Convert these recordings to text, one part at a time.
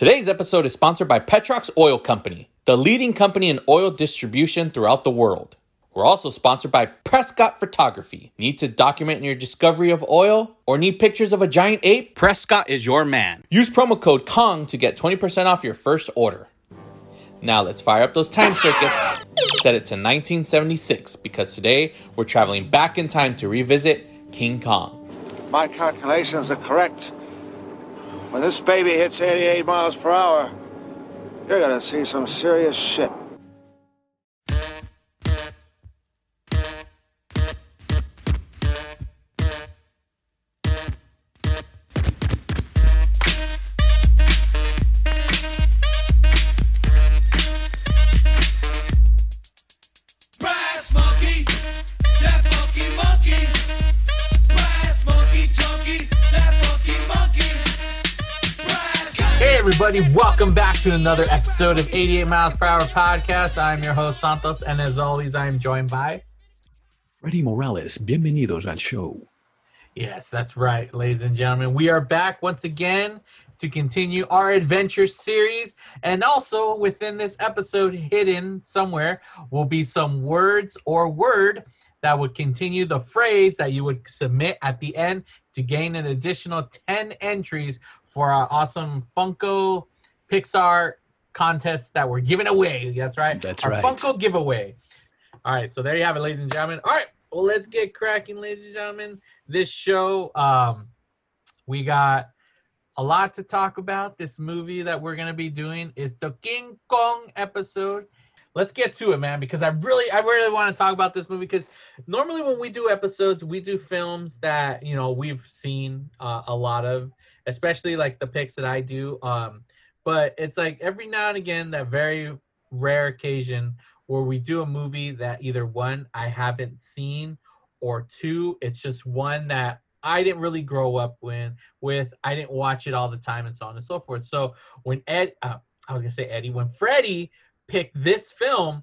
Today's episode is sponsored by Petrox Oil Company, the leading company in oil distribution throughout the world. We're also sponsored by Prescott Photography. Need to document your discovery of oil or need pictures of a giant ape? Prescott is your man. Use promo code KONG to get 20% off your first order. Now let's fire up those time circuits. Set it to 1976 because today we're traveling back in time to revisit King Kong. My calculations are correct. When this baby hits 88 miles per hour, you're gonna see some serious shit. Everybody, welcome back to another episode of 88 Miles Per Hour Podcast. I'm your host Santos, and as always, I am joined by Freddy Morales, bienvenidos al show. Yes, that's right, ladies and gentlemen. We are back once again to continue our adventure series. And also within this episode, hidden somewhere, will be some words or word that would continue the phrase that you would submit at the end to gain an additional 10 entries for our awesome Funko Pixar contests that we're giving away. That's right. That's our right. Funko giveaway. All right, so there you have it, ladies and gentlemen. All right, well, let's get cracking, ladies and gentlemen. This show, um, we got a lot to talk about. This movie that we're gonna be doing is the King Kong episode. Let's get to it, man, because I really, I really want to talk about this movie because normally when we do episodes, we do films that you know we've seen uh, a lot of, especially like the picks that I do. Um, but it's like every now and again that very rare occasion where we do a movie that either one I haven't seen or two it's just one that I didn't really grow up with with I didn't watch it all the time and so on and so forth. So when Ed uh, I was gonna say Eddie when Freddie picked this film,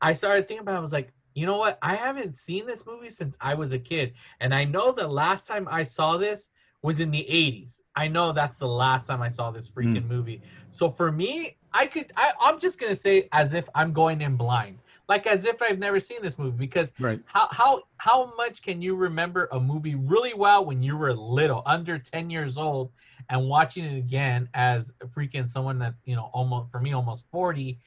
I started thinking about it, I was like, you know what? I haven't seen this movie since I was a kid. And I know the last time I saw this was in the 80s. I know that's the last time I saw this freaking movie. So for me, I could I, I'm just gonna say as if I'm going in blind. Like as if I've never seen this movie because Right. how how how much can you remember a movie really well when you were little, under 10 years old, and watching it again as freaking someone that's you know almost for me almost 40?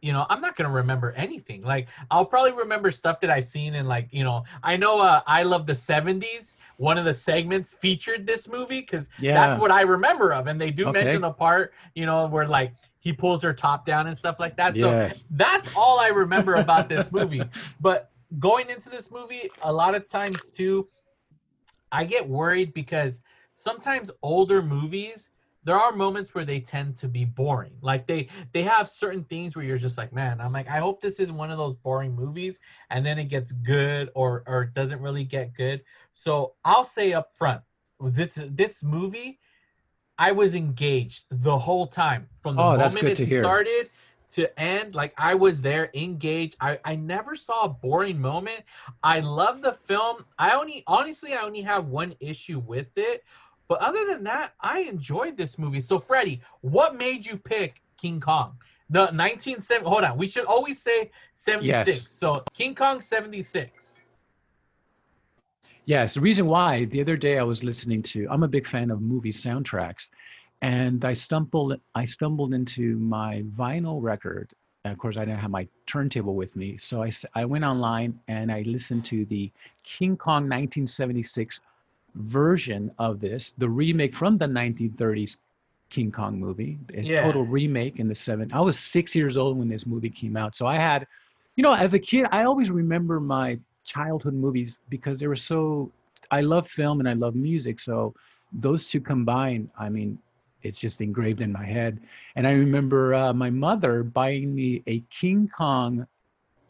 You know, I'm not gonna remember anything. Like I'll probably remember stuff that I've seen in like you know I know uh, I love the 70s. One of the segments featured this movie because Yeah. that's what I remember of, and they do Okay. mention the part you know where like he pulls her top down and stuff like that. So that's all I remember about this movie. But going into this movie, a lot of times too, I get worried because sometimes older movies, there are moments where they tend to be boring. Like they they have certain things where you're just like, man, I'm like, I hope this is one of those boring movies, and then it gets good or or doesn't really get good. So I'll say up front, this this movie, I was engaged the whole time from the Oh, moment it to started to end. Like I was there engaged. I I never saw a boring moment. I love the film. I only honestly I only have one issue with it. But other than that, I enjoyed this movie. So Freddie, what made you pick King Kong? The 1970 hold on, we should always say 76. Yes. So King Kong 76. Yes, the reason why the other day I was listening to I'm a big fan of movie soundtracks and I stumbled I stumbled into my vinyl record. And of course I didn't have my turntable with me. So I I went online and I listened to the King Kong 1976 version of this, the remake from the 1930s King Kong movie, a Yeah. total remake in the seven. I was six years old when this movie came out, so I had, you know, as a kid, I always remember my childhood movies because they were so. I love film and I love music, so those two combined, I mean, it's just engraved in my head. And I remember uh, my mother buying me a King Kong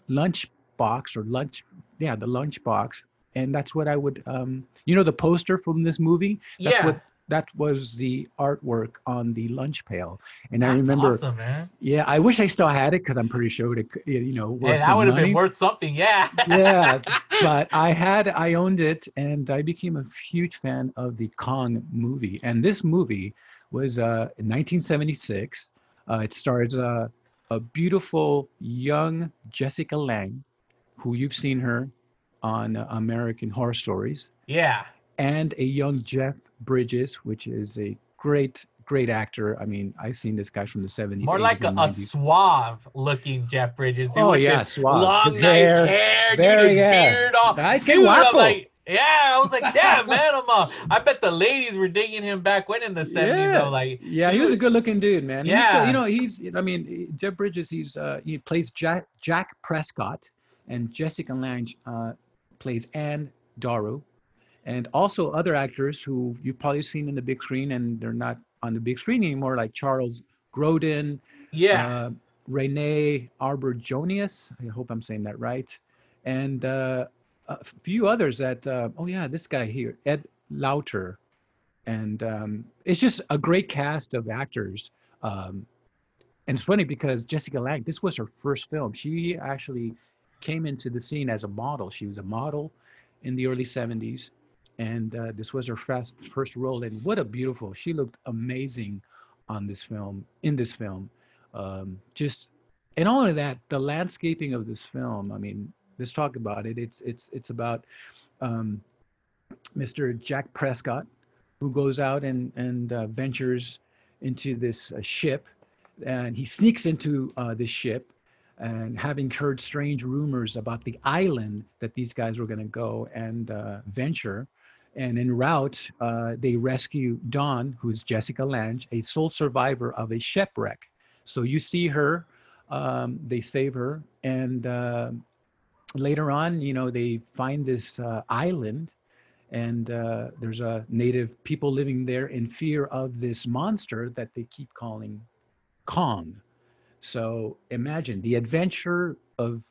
lunch box or lunch, yeah, the lunch box, and that's what I would, um, you know, the poster from this movie. That's yeah. what that was the artwork on the lunch pail. And I remember, awesome, man. yeah, I wish I still had it because I'm pretty sure it, you know, worth Yeah, that would have been worth something. Yeah. yeah, but I had, I owned it, and I became a huge fan of the Kong movie. And this movie was uh, in 1976. Uh, it stars uh, a beautiful young Jessica Lange, who you've seen her on uh, American Horror Stories, Yeah. and a young Jeff Bridges, which is a great, great actor. I mean, I've seen this guy from the 70s. More like a, a 90s. suave looking Jeff Bridges. Dude, Oh yeah, suave. long, His nice hair, hair, very, dude, his yeah. beard qué Dude, I'm like, yeah, I was like, damn, man, I'm uh, I bet the ladies were digging him back when in the 70s. Yeah. Like, Yeah, he he was a good-looking dude, man. He's still- Yeah. you know, he's. I mean, Jeff Bridges. He's. Uh, he plays Jack Jack Prescott, and Jessica Lange uh, plays Anne Daru, and also other actors who you've probably seen in the big screen, and they're not on the big screen anymore, like Charles Grodin, yeah, uh, Arbor-Jonius. I hope I'm saying that right, and uh, a few others that. Uh, oh yeah, this guy here, Ed Lauter, and um, it's just a great cast of actors. Um, and it's funny because Jessica Lange, this was her first film. She actually came into the scene as a model. She was a model in the early 70s, and uh, this was her first first role. And what a beautiful! She looked amazing on this film. In this film, um, just and all of that, the landscaping of this film. I mean, let's talk about it. It's it's it's about um, Mr. Jack Prescott, who goes out and and uh, ventures into this uh, ship, and he sneaks into uh, this ship, and having heard strange rumors about the island that these guys were going to go and uh, venture. And en route, uh, they rescue Dawn, who's Jessica Lange, a sole survivor of a shipwreck. So you see her, um, they save her, and uh, later on, you know, they find this uh, island, and uh, there's a native people living there in fear of this monster that they keep calling Kong. So imagine the adventure of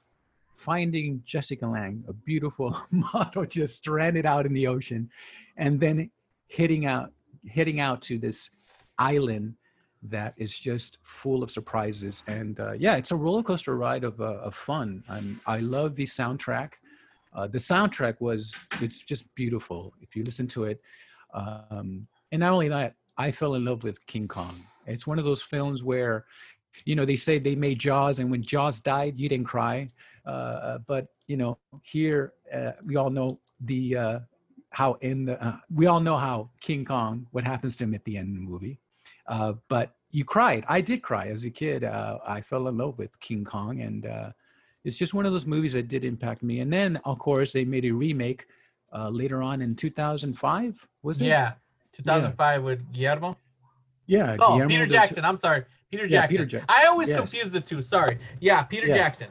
finding Jessica Lange, a beautiful model, just stranded out in the ocean, and then hitting out, hitting out to this island that is just full of surprises. And uh, yeah, it's a roller coaster ride of, uh, of fun. I'm, I love the soundtrack. Uh, the soundtrack was it's just beautiful if you listen to it. Um, and not only that, I fell in love with King Kong. It's one of those films where, you know, they say they made Jaws, and when Jaws died, you didn't cry. Uh, but you know, here uh, we all know the uh, how in the uh, we all know how King Kong what happens to him at the end of the movie. Uh, but you cried. I did cry as a kid. Uh, I fell in love with King Kong, and uh, it's just one of those movies that did impact me. And then, of course, they made a remake uh, later on in 2005. Was it? yeah. 2005 with Guillermo. Yeah. Oh, Guillermo Peter Jackson. I'm sorry. Peter Yeah, Jackson. Peter Jackson. I always Yes. confuse the two. Sorry. Yeah, Peter Yeah. Jackson.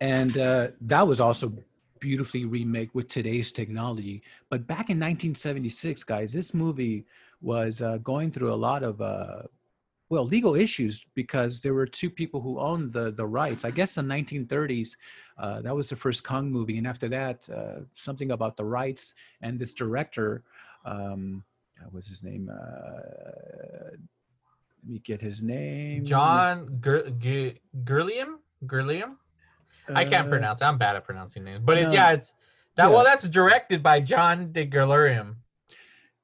And uh, that was also beautifully remade with today's technology. But back in 1976, guys, this movie was uh, going through a lot of uh, well legal issues because there were two people who owned the the rights. I guess in 1930s, uh, that was the first Kong movie, and after that, uh, something about the rights and this director. Um, what was his name? Uh, let me get his name. John Gur- Gu- Gurliam? Gurliam? I can't Uh, pronounce. it. I'm bad at pronouncing names. But it's no. yeah, it's that Yeah. well that's directed by John de Gurliam.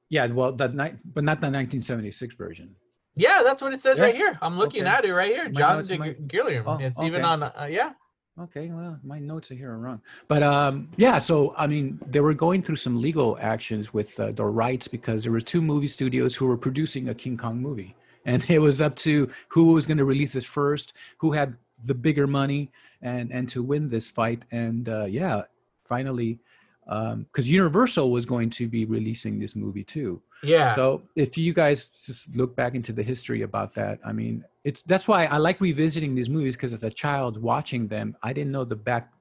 Yeah, well, the night, but not the 1976 version. Yeah, that's what it says Yeah? right here. I'm looking Okay. at it right here. My John de Gurliam. Oh, it's even on uh, yeah. Okay, well, my notes are here are wrong, but um, yeah. So I mean, they were going through some legal actions with uh, the rights because there were two movie studios who were producing a King Kong movie, and it was up to who was going to release this first, who had the bigger money, and and to win this fight. And uh, yeah, finally, because Universal was going to be releasing this movie too. Yeah. So if you guys just look back into the history about that, I mean, it's that's why I like revisiting these movies because as a child watching them, I didn't know the back,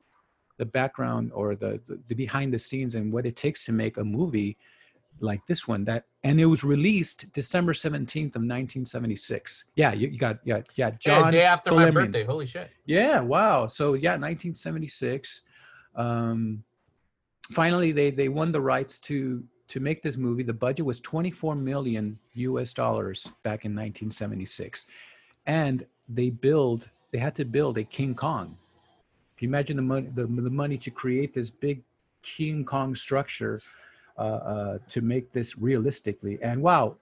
the background or the, the the behind the scenes and what it takes to make a movie like this one. That and it was released December seventeenth of nineteen seventy six. Yeah, you, you got yeah yeah yeah, John day after my birthday. Holy shit. Yeah, wow. So yeah, 1976. Um, finally, they they won the rights to to make this movie. The budget was 24 million U.S. dollars back in 1976, and they build they had to build a King Kong. Can you imagine the money the, the money to create this big King Kong structure uh, uh, to make this realistically? And wow,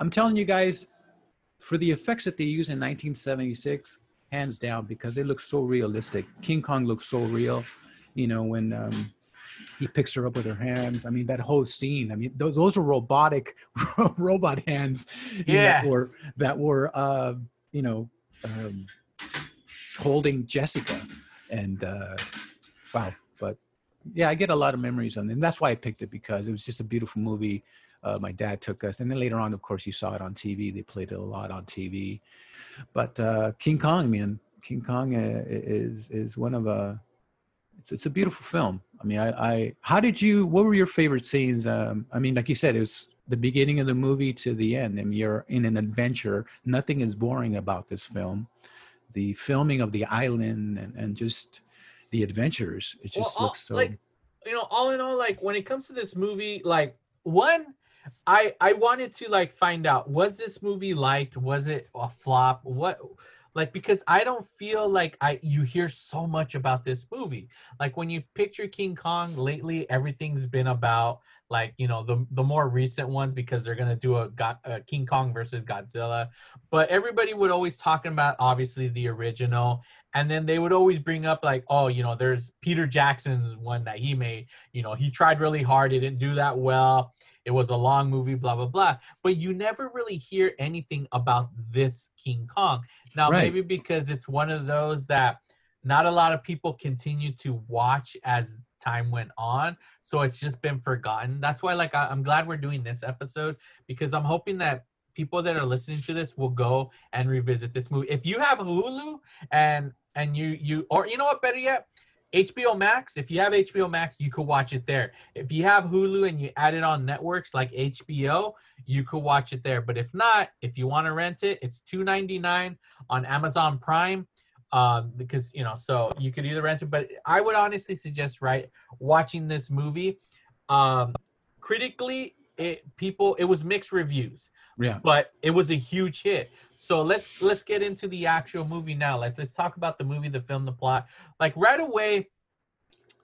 I'm telling you guys, for the effects that they use in 1976, hands down, because they look so realistic. King Kong looks so real. You know, when um, he picks her up with her hands. I mean, that whole scene. I mean, those those are robotic robot hands. you know, Yeah. that were that were uh, you know um, holding Jessica, and uh, wow. But yeah, I get a lot of memories on it, and that's why I picked it because it was just a beautiful movie. Uh, my dad took us, and then later on, of course, you saw it on TV. They played it a lot on TV. But uh, King Kong, man, King Kong uh, is is one of a. It's, it's a beautiful film. I mean, I, I. How did you? What were your favorite scenes? Um, I mean, like you said, it was the beginning of the movie to the end. I mean, you're in an adventure. Nothing is boring about this film. The filming of the island and, and just the adventures. It Well, just all- looks so. like you know all in all like when it comes to this movie like one i i wanted to like find out was this movie liked was it a flop what like because i don't feel like i you hear so much about this movie like when you picture king kong lately everything's been about like you know the the more recent ones because they're gonna do a, God, a king kong versus godzilla but everybody would always talking about obviously the original and then they would always bring up like oh you know there's peter jackson's one that he made. You know he tried really hard. He didn't do that well. It was a long movie blah blah blah. But you never really hear anything about this king kong. Now Right. maybe because it's one of those that not a lot of people continue to watch as time went on so it's just been forgotten. That's why like I, i'm glad we're doing this episode because i'm hoping that people that are listening to this will go and revisit this movie. If you have hulu and and you you or you know what better yet hbo max if you have hbo max you could watch it there. If you have hulu and you add it on networks like hbo you could watch it there. But if not if you want to rent it it's 2.99 on amazon prime um because you know so you could either rent it. But i would honestly suggest right watching this movie. Um critically it people it was mixed reviews yeah. but it was a huge hit. So let's let's get into the actual movie now. Let's let's talk about the movie, the film, the plot. Like right away,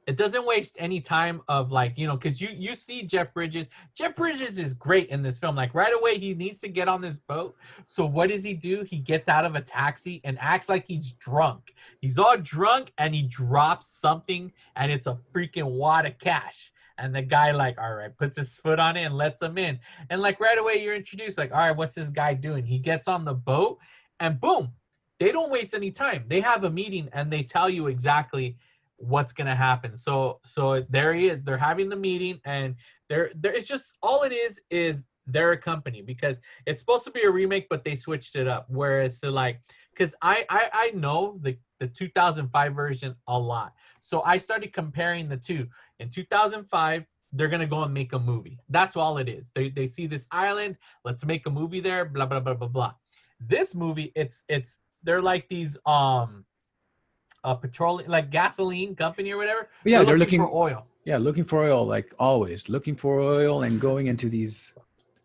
it doesn't waste any time of like you know because you you see Jeff Bridges. Jeff Bridges is great in this film. Like right away, he needs to get on this boat. So what does he do? He gets out of a taxi and acts like he's drunk. He's all drunk and he drops something and it's a freaking wad of cash. And the guy like, all right, puts his foot on it and lets him in. And like right away, you're introduced, like, all right, what's this guy doing? He gets on the boat and boom, they don't waste any time. They have a meeting and they tell you exactly what's gonna happen. So so there he is. They're having the meeting and they're there it's just all it is is they're a company because it's supposed to be a remake, but they switched it up. Whereas to like because I, I I know the the 2005 version a lot. So I started comparing the two. In 2005, they're gonna go and make a movie. That's all it is. They they see this island. Let's make a movie there. Blah blah blah blah blah. This movie, it's it's they're like these um, a petroleum like gasoline company or whatever. Yeah, they're looking- for oil. Yeah, looking for oil, like always, looking for oil and going into these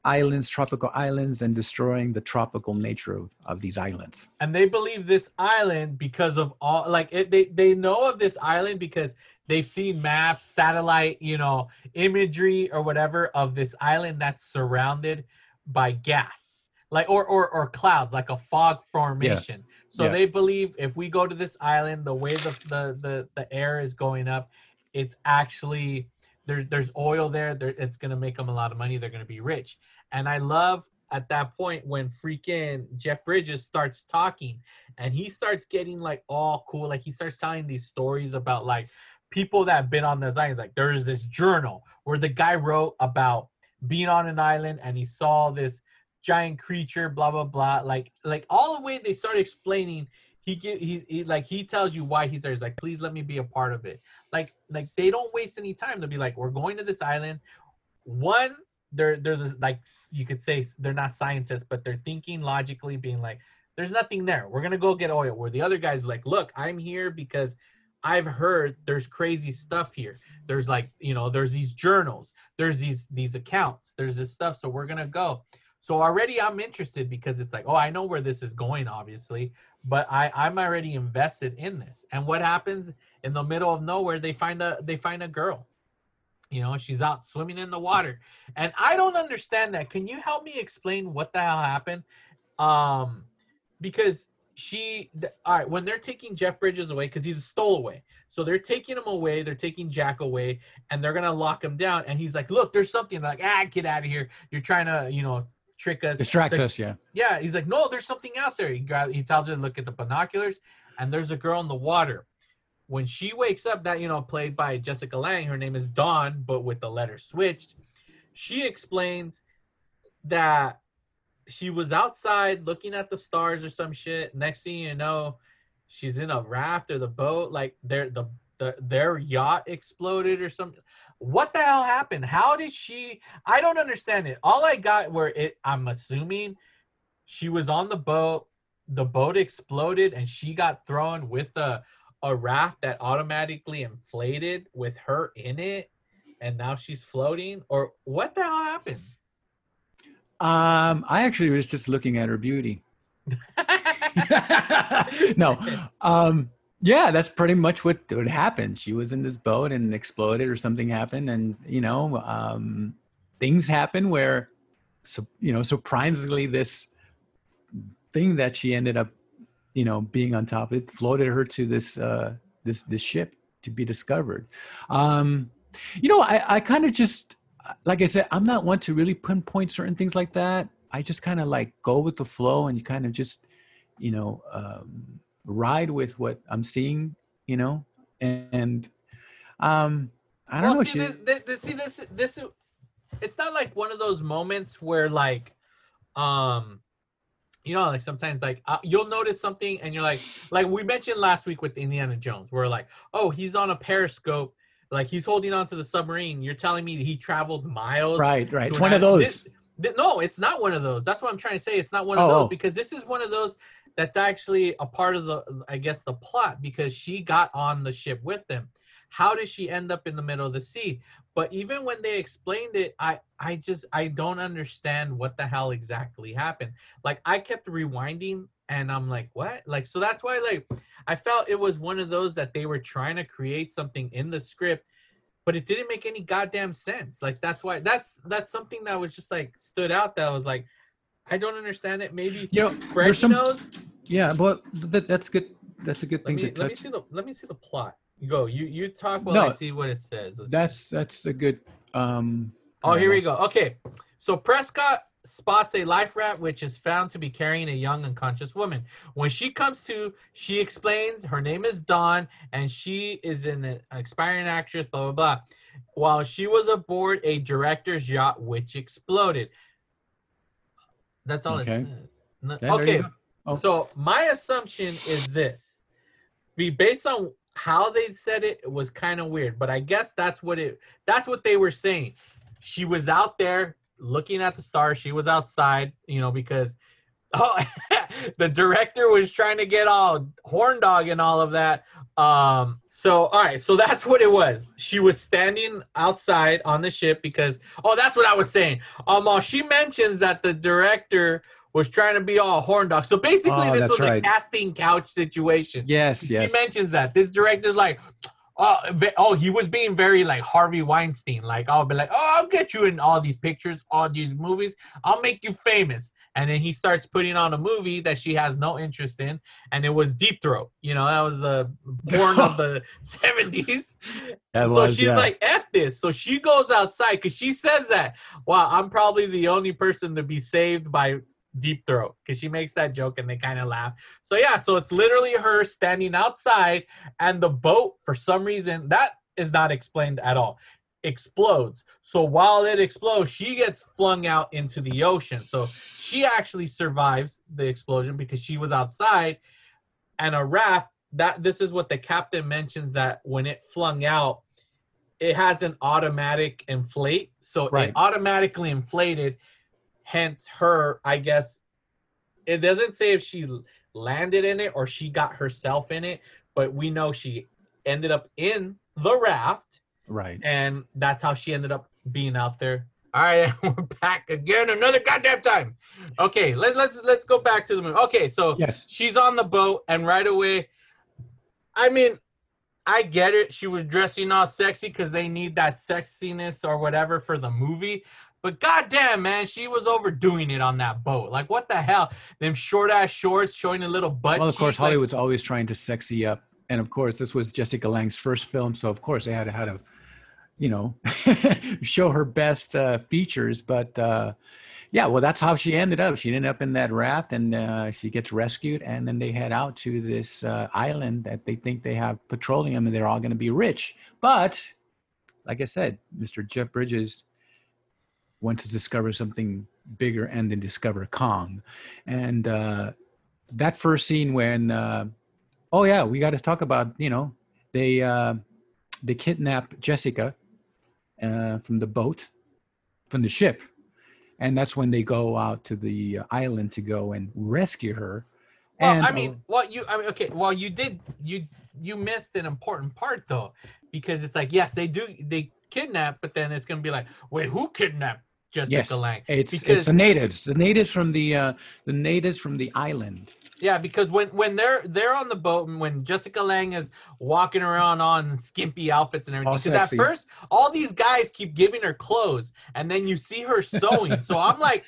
islands, tropical islands, and destroying the tropical nature of, of these islands. and they believe this island because of all like it, they they know of this island because they've seen maps satellite you know imagery or whatever of this island that's surrounded by gas like or or, or clouds like a fog formation so Yeah. they believe if we go to this island the way the the the, the air is going up it's actually there, there's oil there, there it's gonna make them a lot of money they're gonna be rich and i love at that point when freaking Jeff Bridges starts talking and he starts getting like all cool. Like he starts telling these stories about like people that have been on the island. Like there's this journal where the guy wrote about being on an island and he saw this giant creature, blah blah blah. Like like all the way they start explaining. He he, he like he tells you why he's there. He's like, please let me be a part of it. Like like they don't waste any time. They'll be like, we're going to this island. One they're they're the- like you could say they're not scientists, but they're thinking logically, being like, "There's nothing there. We're gonna go get oil." Where the other guy's like, "Look, I'm here because I've heard there's crazy stuff here. There's like you know, there's these journals, there's these these accounts, there's this stuff. So we're gonna go." So already I'm interested because it's like, oh, I know where this is going, obviously, but I I'm already invested in this. And what happens in the middle of nowhere? They find a they find a girl You know, she's out swimming in the water. And I don't understand that. Can you help me explain what the hell happened? Um, because she all right, when they're taking Jeff Bridges away, because he's a stowaway. So they're taking him away, they're taking Jack away, and they're gonna lock him down. And he's like, Look, there's something like, ah, get out of here. You're trying to, you know, trick us. Distract like, us, yeah. yeah, he's like, no, there's something out there. He grab, he tells her to look at the binoculars, and there's a girl in the water. When she wakes up, that you know, played by Jessica Lange, her name is Dawn, but with the letter switched. She explains that she was outside looking at the stars or some shit. Next thing you know, she's in a raft or the boat, like their the, the their yacht exploded or something. What the hell happened? How did she? I don't understand it. All I got were it. I'm assuming she was on the boat. The boat exploded and she got thrown with a a raft that automatically inflated with her in it, and now she's floating. Or what the hell happened? Um, I actually was just looking at her beauty. no, um, yeah, that's pretty much what what happened. She was in this boat and exploded, or something happened, and you know, um, things happen where, so you know, surprisingly, this thing that she ended up, you know, being on top of it floated her to this uh, this this ship to be discovered. Um, you know, I I kind of just like I said, I'm not one to really pinpoint certain things like that. I just kind of like go with the flow and you kind of just, you know, um, ride with what I'm seeing, you know, and um, I don't well, know. see, she- this, this, see this, this, it's not like one of those moments where like, um, you know, like sometimes like uh, you'll notice something and you're like, like we mentioned last week with Indiana Jones, where like, oh, he's on a periscope, like he's holding on to the submarine. You're telling me that he traveled miles, right, right. It's one of those. this- th- no, it's not one of those. That's what I'm trying to say. It's not one of Oh, those oh. because this is one of those that's actually a part of the, I guess, the plot because she got on the ship with them. How did she end up in the middle of the sea? But even when they explained it, I, I just, I don't understand what the hell exactly happened. Like I kept rewinding and I'm like, what? Like, so that's why, like, I felt it was one of those that they were trying to create something in the script but it didn't make any goddamn sense. Like that's why that's that's something that was just like stood out. That was like, I don't understand it. Maybe You know, Greg some. knows. Yeah, but that, that's good. That's a good Let thing me to let me see the let me see the plot. Go. You you talk while I see what it says. Let's see. That's that's a good. Um, Oh, here we go. Okay. So Prescott spots a life raft which is found to be carrying a young unconscious woman. When she comes to, she explains her name is Dawn and she is an, expiring actress, blah, blah, blah. While she was aboard a director's yacht which exploded. That's all Okay. it says. No- Yeah, okay. So my assumption is this. Be based on how they said it, it was kind of weird, but I guess that's what it that's what they were saying. She was out there looking at the stars. She was outside, you know, because oh the director was trying to get all horn dog and all of that. Um so all right, so that's what it was. She was standing outside on the ship because oh that's what I was saying. Um uh, she mentions that the director was trying to be all horn dog. So basically Oh, this was right. a casting couch situation. Yes, yes. He mentions that this director's like, oh, oh, he was being very like Harvey Weinstein. Like, I'll be like, oh, I'll get you in all these pictures, all these movies. I'll make you famous. And then he starts putting on a movie that she has no interest in, and it was Deep Throat. You know, that was a born of the seventies. So was, she's yeah. like, "F this." So she goes outside because she says that. Wow, I'm probably the only person to be saved by Deep Throat because she makes that joke and they kind of laugh. So yeah, so it's literally her standing outside and the boat for some reason that is not explained at all explodes. So while it explodes, she gets flung out into the ocean. So she actually survives the explosion because she was outside and a raft that this is what the captain mentions that when it flung out it has an automatic inflate so Right. it automatically inflated hence her i guess it doesn't say if she landed in it or she got herself in it but we know she ended up in the raft right. and that's how she ended up being out there all right we're back again another goddamn time okay let, let's let's go back to the movie okay so Yes. she's on the boat and right away i mean I get it. She was dressing all sexy because they need that sexiness or whatever for the movie. But goddamn, man, she was overdoing it on that boat. Like, what the hell? Them short ass shorts showing a little butt. well, of course, cheek, like- Hollywood's always trying to sexy up, and of course, this was Jessica Lange's first film, so of course they had to had to, you know, show her best uh, features. But uh, yeah, well, that's how she ended up. She ended up in that raft, and uh, she gets rescued, and then they head out to this uh, island that they think they have petroleum, and they're all going to be rich. But like I said, Mr. Jeff Bridges wants to discover something bigger, and then discover Kong, and. Uh, that first scene when uh, oh yeah we got to talk about you know they uh, they kidnap jessica uh, from the boat from the ship and that's when they go out to the island to go and rescue her Well, and I mean, what you, I mean, okay, well, you did, you, you missed an important part though, because it's like, yes, they do, they kidnap, but then it's gonna be like, wait, who kidnapped Jessica yes Lange? it's it's the natives the natives from the uh, the natives from the island Yeah, because when when they're they're on the boat and when Jessica Lange is walking around on skimpy outfits and everything, because at first all these guys keep giving her clothes, and then you see her sewing. so I'm like,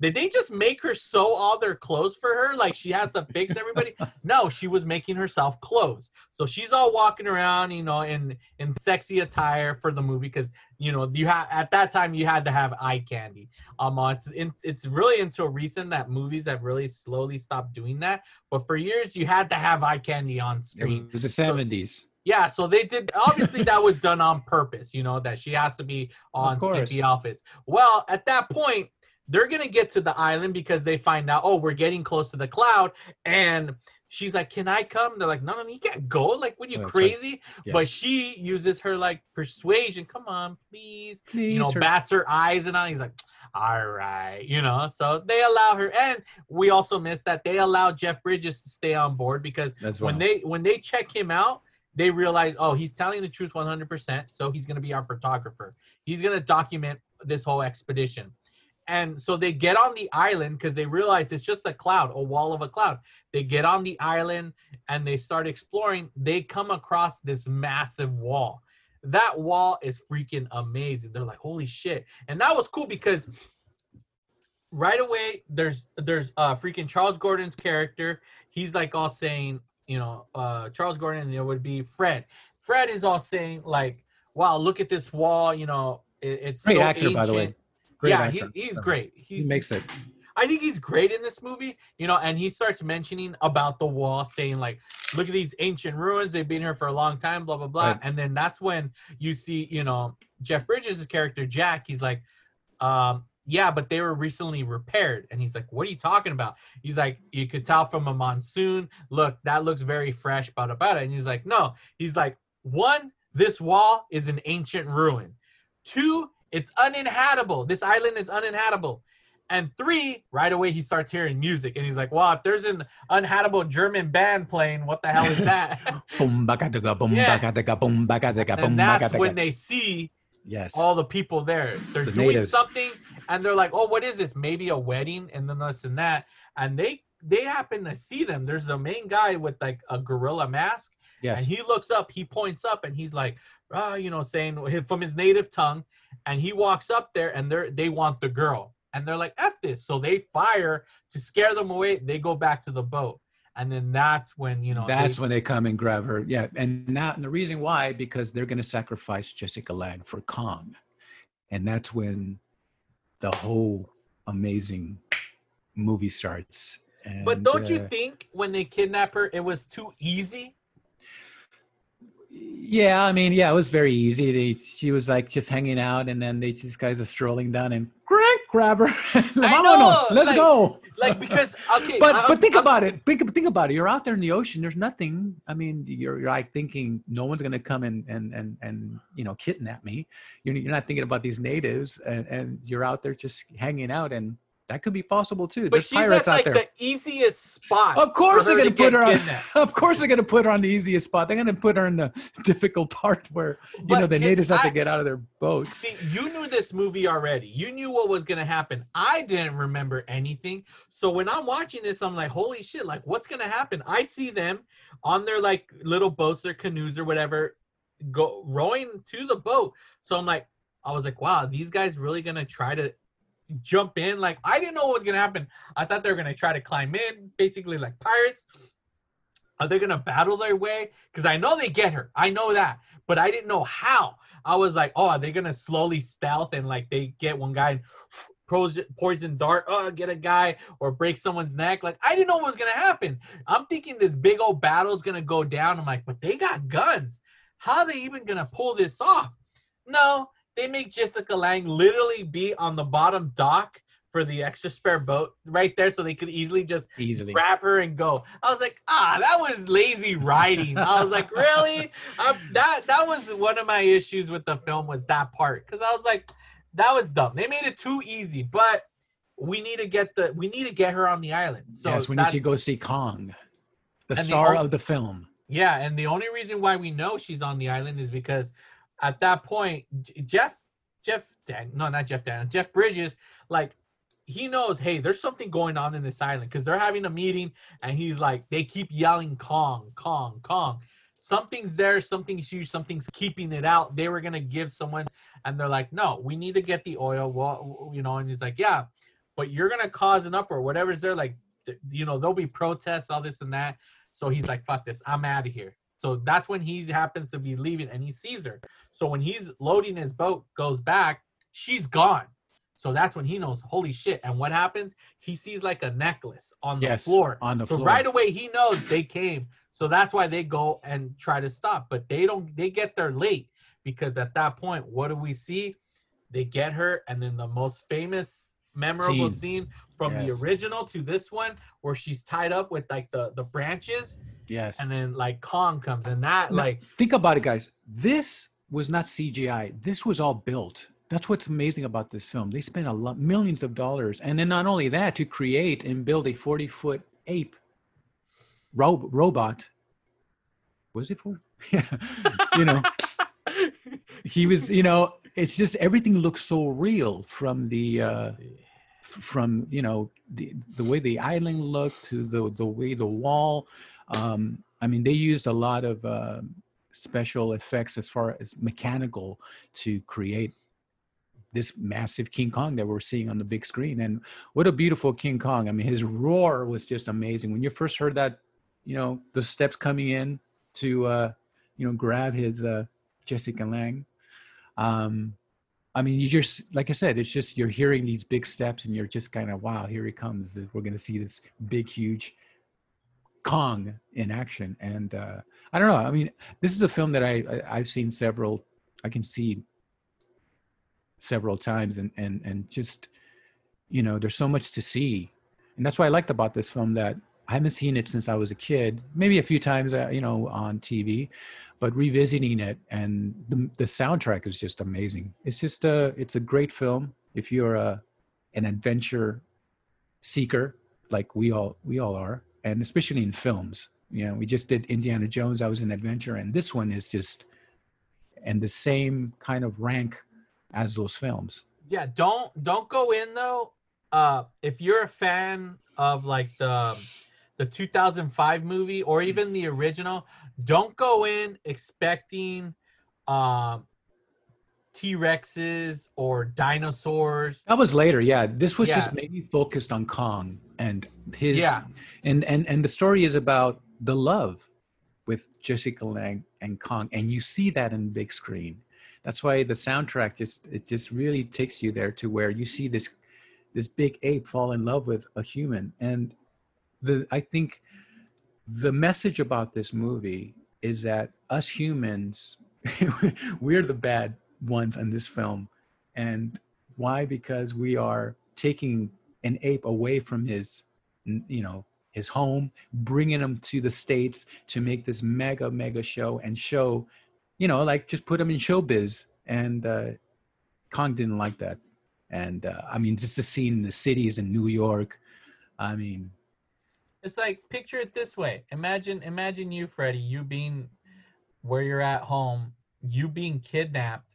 did they just make her sew all their clothes for her? Like she has to fix everybody? no, she was making herself clothes. So she's all walking around, you know, in in sexy attire for the movie because you know you had at that time you had to have eye candy. Um, uh, it's it's really until recent that movies have really slowly stopped doing that. But for years, you had to have eye candy on screen. it was the 70s Yeah, so they did. Obviously, that was done on purpose. You know that she has to be on skimpy outfits. Well, at that point, they're gonna get to the island because they find out, oh, we're getting close to the cloud, and she's like, "Can I come?" They're like, "No, no, no, you can't go. Like, what are you That's right. crazy?" But Yes. she uses her like persuasion. Come on, please you know, her- bats her eyes and all. He's like, all right, you know. So they allow her, and we also missed that they allow Jeff Bridges to stay on board because As when well. they when they check him out, they realize, oh, he's telling the truth 100%. So he's gonna be our photographer. He's gonna document this whole expedition. And so they get on the island because they realize it's just a cloud, a wall of a cloud. They get on the island and they start exploring. They come across this massive wall that wall is freaking amazing. They're like, holy shit. And that was cool because right away there's there's uh freaking Charles Gordon's character. He's like all saying, you know, uh Charles Gordon, it would be Fred. Fred is all saying, like, wow, look at this wall, you know, it, it's Great so actor, by the way. Ancient." Great yeah. He, he's great. he makes it I think he's great in this movie, you know, and he starts mentioning about the wall, saying like, "Look at these ancient ruins; they've been here for a long time." Blah blah blah. Right. And then that's when you see, you know, Jeff Bridges' character Jack. He's like, um, "Yeah, but they were recently repaired." And he's like, "What are you talking about?" He's like, "You could tell from a monsoon. Look, that looks very fresh." Blah blah blah. And he's like, "No." He's like, "One, this wall is an ancient ruin. Two, it's uninhabitable. This island is uninhabitable." And three, right away he starts hearing music, and he's like, "Wow, if there's an unhabitable German band playing, what the hell is that?" boom baka-daga, boom Yeah. baka-daga, boom baka-daga, boom and that's when they see yes all the people there. They're The doing natives. something, and they're like, "Oh, what is this? Maybe a wedding?" And then this and that, and they they happen to see them. There's the main guy with like a gorilla mask, yes and he looks up, he points up, and he's like, "Ah," you know, saying from his native tongue, and he walks up there, and they're they want the girl, and they're like, "F this!" So they fire to scare them away. They go back to the boat, and then that's when you know That's they- when they come and grab her. Yeah, and now and the reason why because they're going to sacrifice Jessica Lange for Kong, and that's when the whole amazing movie starts. And, But don't you uh, think when they kidnap her, it was too easy? Yeah, I mean, yeah, it was very easy. They, she was like just hanging out, and then they these guys are strolling down and grab, grab her. Vámonos, let's like- go. Like because okay, but I'm- but think I'm- about it. Think think about it. You're out there in the ocean. There's nothing. I mean, you're, you're like thinking no one's gonna come and and and and you know kidnap me. You're, you're not thinking about these natives, and, and you're out there just hanging out. And that could be possible too. But There's she's pirates at out like there. the easiest spot. Of course they're gonna to put her on. Of course they're gonna put her on the easiest spot. They're gonna put her in the difficult part where you But know the natives have to get out of their boats. See, you knew this movie already. You knew what was gonna happen. I didn't remember anything. So when I'm watching this, I'm like, holy shit, like what's gonna happen? I see them on their like little boats, their canoes or whatever, go rowing to the boat. So I'm like, I was like, wow, these guys really gonna try to jump in? Like I didn't know what was gonna happen. I thought they were gonna try to climb in, basically like pirates. Are they gonna battle their way? Because I know they get her. I know that, but I didn't know how. I was like, oh, are they gonna slowly stealth and like they get one guy and poison, dart, oh, get a guy or break someone's neck? Like I didn't know what was gonna happen. I'm thinking this big old battle's gonna go down. I'm like, but they got guns. How are they even gonna pull this off? No, they make Jessica Lange literally be on the bottom dock for the extra spare boat right there, so they could easily just Easily. grab her and go. I was like, ah, that was lazy writing. I was like, really? Um, that that was one of my issues with the film was that part because I was like, that was dumb. They made it too easy, but we need to get the we need to get her on the island. So yes, we need to go see Kong, the And the star of the film. yeah, and the only reason why we know she's on the island is because at that point, Jeff, Jeff, Dan, no, not Jeff Dan, Jeff Bridges, like he knows, hey, there's something going on in this island because they're having a meeting and he's like, they keep yelling Kong, Kong, Kong. Something's there, something's huge, something's keeping it out. They were gonna give someone, and they're like, no, we need to get the oil. Well, you know, and he's like, yeah, but you're gonna cause an uproar, whatever's there, like, you know, there'll be protests, all this and that. So he's like, fuck this, I'm out of here. So that's when he happens to be leaving and he sees her. So when he's loading his boat, goes back, she's gone. So that's when he knows, holy shit. And what happens? He sees like a necklace on the Yes, floor. on the so floor. right away he knows they came. So that's why they go and try to stop. But they don't they get there late because at that point, what do we see? They get her, and then the most famous memorable Scene. scene from the original to this one where she's tied up with like the the branches Yes. and then like Kong comes and that No, like think about it, guys. This was not CGI. This was all built. That's what's amazing about this film. They spent a lot, millions of dollars, and then not only that, to create and build a forty-foot ape ro- robot. Was it for? Yeah, you know, he was. You know, it's just everything looks so real from the. Uh, let's see. f- from you know the the way the island looked to the the way the wall um i mean they used a lot of uh, special effects as far as mechanical to create this massive king kong that we're seeing on the big screen. And what a beautiful king kong. I mean his roar was just amazing. When you first heard that you know the steps coming in to uh you know grab his uh jessica lange um I mean, you just like I said, it's just you're hearing these big steps, and you're just kind of wow, here he comes. We're going to see this big, huge Kong in action, and uh, I don't know. I mean, this is a film that I, I I've seen several. I can see several times, and and and just you know, there's so much to see, and that's what I liked about this film that I haven't seen it since I was a kid. Maybe a few times, uh, you know, on TV, but revisiting it and the, the soundtrack is just amazing it's just a it's a great film if you're a an adventure seeker like we all we all are and especially in films. You know we just did indiana jones i was an adventure and this one is just and the same kind of rank as those films. Yeah don't don't go in though. Uh if you're a fan of like the the 2005 movie or even the original don't go in expecting um t-rexes or dinosaurs that was later yeah this was Yeah. just maybe focused on kong and his Yeah. and and and the story is about the love with jessica lange and kong and you see that in big screen that's why the soundtrack just it just really takes you there to where you see this this big ape fall in love with a human and the i think the message about this movie is that us humans we're the bad ones in this film and why because we are taking an ape away from his you know his home bringing him to the states to make this mega mega show and show you know like just put him in showbiz and uh kong didn't like that and uh, I mean just the scene in the cities in New York. I mean, It's like picture it this way. Imagine imagine you, Freddie, you being where you're at home, you being kidnapped,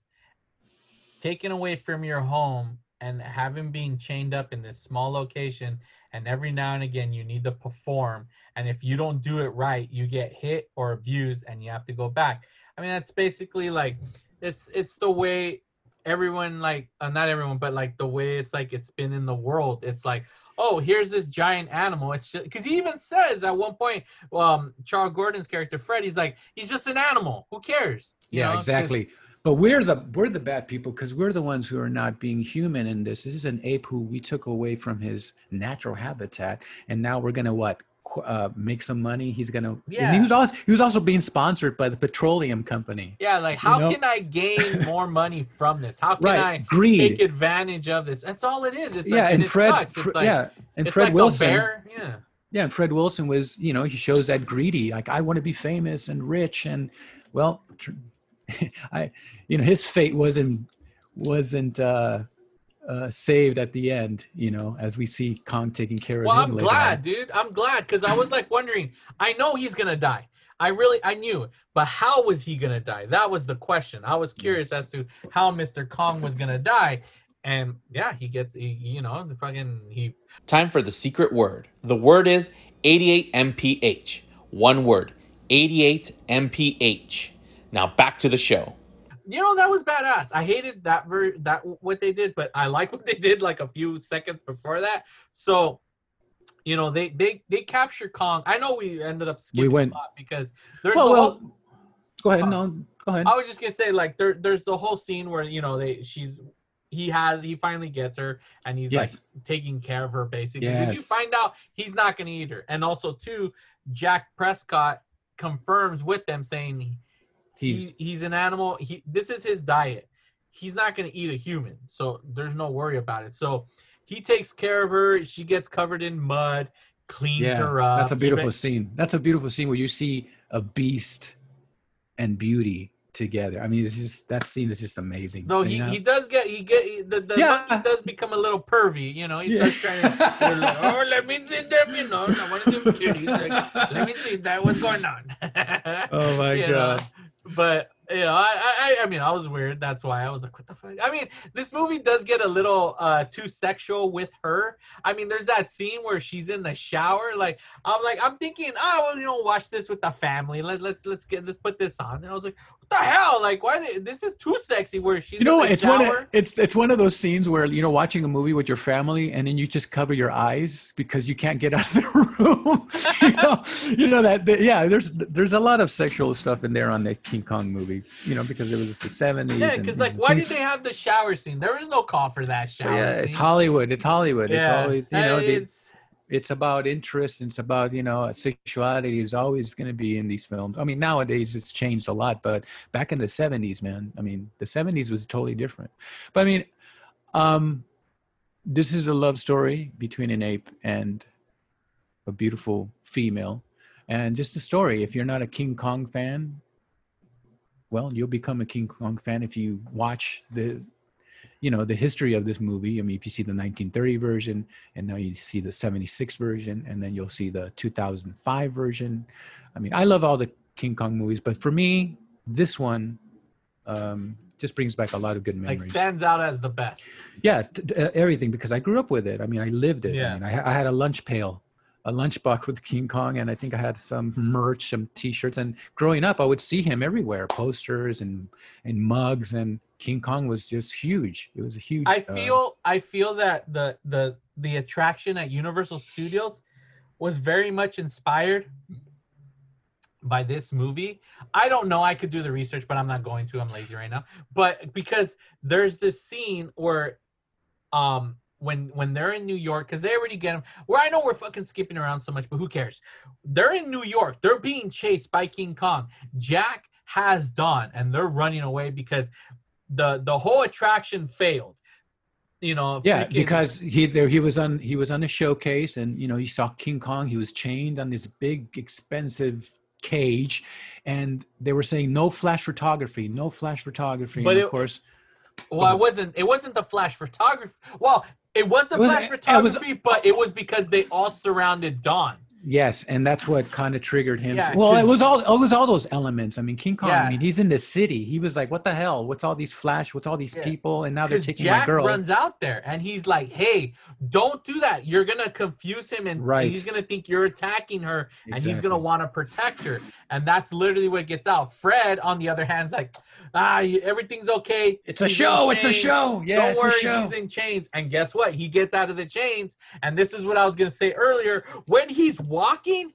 taken away from your home, and having been chained up in this small location. And every now and again, you need to perform. And if you don't do it right, you get hit or abused, and you have to go back. I mean, that's basically like it's it's the way everyone like uh, not everyone, but like the way it's like it's been in the world. It's like oh, here's this giant animal. It's because he even says at one point, um, Charles Gordon's character Fred, he's like, he's just an animal. Who cares? You yeah, know, exactly. But we're the we're the bad people because we're the ones who are not being human in this. This is an ape who we took away from his natural habitat, and now we're gonna what uh, make some money. He's gonna. Yeah. he was also he was also being sponsored by the petroleum company. Yeah, like how know? can I gain more money from this? How can Right, I greed. take advantage of this? That's all it is. It's yeah, like, and Fred, sucks. It's Fre- like, yeah, and Fred like Wilson. Yeah. Yeah, and Fred Wilson was, you know, he shows that greedy, like I want to be famous and rich, and well, tr- I, you know, his fate wasn't wasn't uh, uh, saved at the end, you know, as we see Kong taking care Well, of him. I'm glad, on. dude. I'm glad because I was like wondering. I know he's gonna die. I really, I knew, but how was he gonna die? That was the question. I was curious as to how Mr. Kong was gonna die, and yeah, he gets, he, you know, the fucking he. Time for the secret word. The word is 88 mph. One word 88 mph. Now back to the show. You know that was badass. I hated that ver- that what they did, but I like what they did like a few seconds before that. So, you know, they they they capture Kong. I know we ended up skipping went- a lot because there's Well, the well, whole, go ahead. Uh, No, go ahead. I was just gonna say like there there's the whole scene where you know they she's he has he finally gets her and he's Yes. like taking care of her basically. Did you find out he's not gonna eat her? And also too, Jack Prescott confirms with them saying He's he's he's an animal. He this is his diet. He's not gonna eat a human, so there's no worry about it. So he takes care of her. She gets covered in mud, cleans yeah, her up. that's a beautiful even- scene. That's a beautiful scene where you see a beast and beauty together. I mean, it's just that scene is just amazing. No, you he, know? Uh, he does get he get the, the Yeah. monkey does become a little pervy, you know. He Yeah. starts trying to like, oh let me see them, you know. I want to them titties. Like, let me see that what's going on. Oh my You know, God. But you know, I, I I mean I was weird. That's why I was like, what the fuck? I mean, this movie does get a little uh too sexual with her. I mean, there's that scene where she's in the shower. Like I'm like, I'm thinking, oh well, you know, watch this with the family. Let, let's let's get let's put this on. And I was like, the hell? Like, why they, this is too sexy where she's you know it's shower. one of, it's it's one of those scenes where you know watching a movie with your family and then you just cover your eyes because you can't get out of the room you know you know that, that- yeah there's there's a lot of sexual stuff in there on the king kong movie you know because it was the 70s Yeah, because like, why did they have the shower scene? There was no call for that shower. yeah it's hollywood it's hollywood it's Yeah, always you know uh, they, it's it's about interest it's about you know sexuality is always going to be in these films. I mean nowadays it's changed a lot but back in the 70s man i mean the 70s was totally different. But i mean um this is a love story between an ape and a beautiful female. And just a story if you're not a king kong fan well you'll become a king kong fan if you watch the you know the history of this movie i mean if you see the 1930 version and now you see the 76 version and then you'll see the 2005 version i mean i love all the king kong movies but for me this one um just brings back a lot of good memories. like stands out as the best. yeah t- t- uh, everything because i grew up with it i mean i lived it Yeah. i mean I, I had a lunch pail a lunchbox with king kong and i think i had some merch some t-shirts and growing up i would see him everywhere posters and and mugs and king kong was just huge it was a huge I uh, feel I feel that the the the attraction at Universal Studios was very much inspired by this movie. I don't know. I could do the research, but I'm not going to. I'm lazy right now. But because there's this scene where, um, when when they're in New York, because they already get them. Where I know we're fucking skipping around so much, but who cares? They're in New York. They're being chased by King Kong. Jack has done, and they're running away because the the whole attraction failed. You know. yeah freaking- because he there he was on he was on a showcase and you know he saw king kong he was chained on this big expensive cage and they were saying no flash photography no flash photography But and it- of course Well, it wasn't. It wasn't the flash photography. Well, it was the It flash it was- photography, but it was because they all surrounded Dawn. Yes, and that's what kind of triggered him. Yeah, well, it was all it was all those elements. I mean, King Kong. Yeah. I mean, he's in the city. He was like, "What the hell? What's all these flash? What's all these Yeah. people?" And now they're taking Jack my girl. runs out there and he's like, "Hey, don't do that. You're gonna confuse him, and Right. he's gonna think you're attacking her, and he's gonna want to protect her." And that's literally what gets out. Fred, on the other hand, is like, "Ah, everything's okay. It's a He's in show. It's a show. Yeah, Don't it's worry, a show. he's in chains." And guess what? He gets out of the chains, and this is what I was gonna say earlier. When he's walking.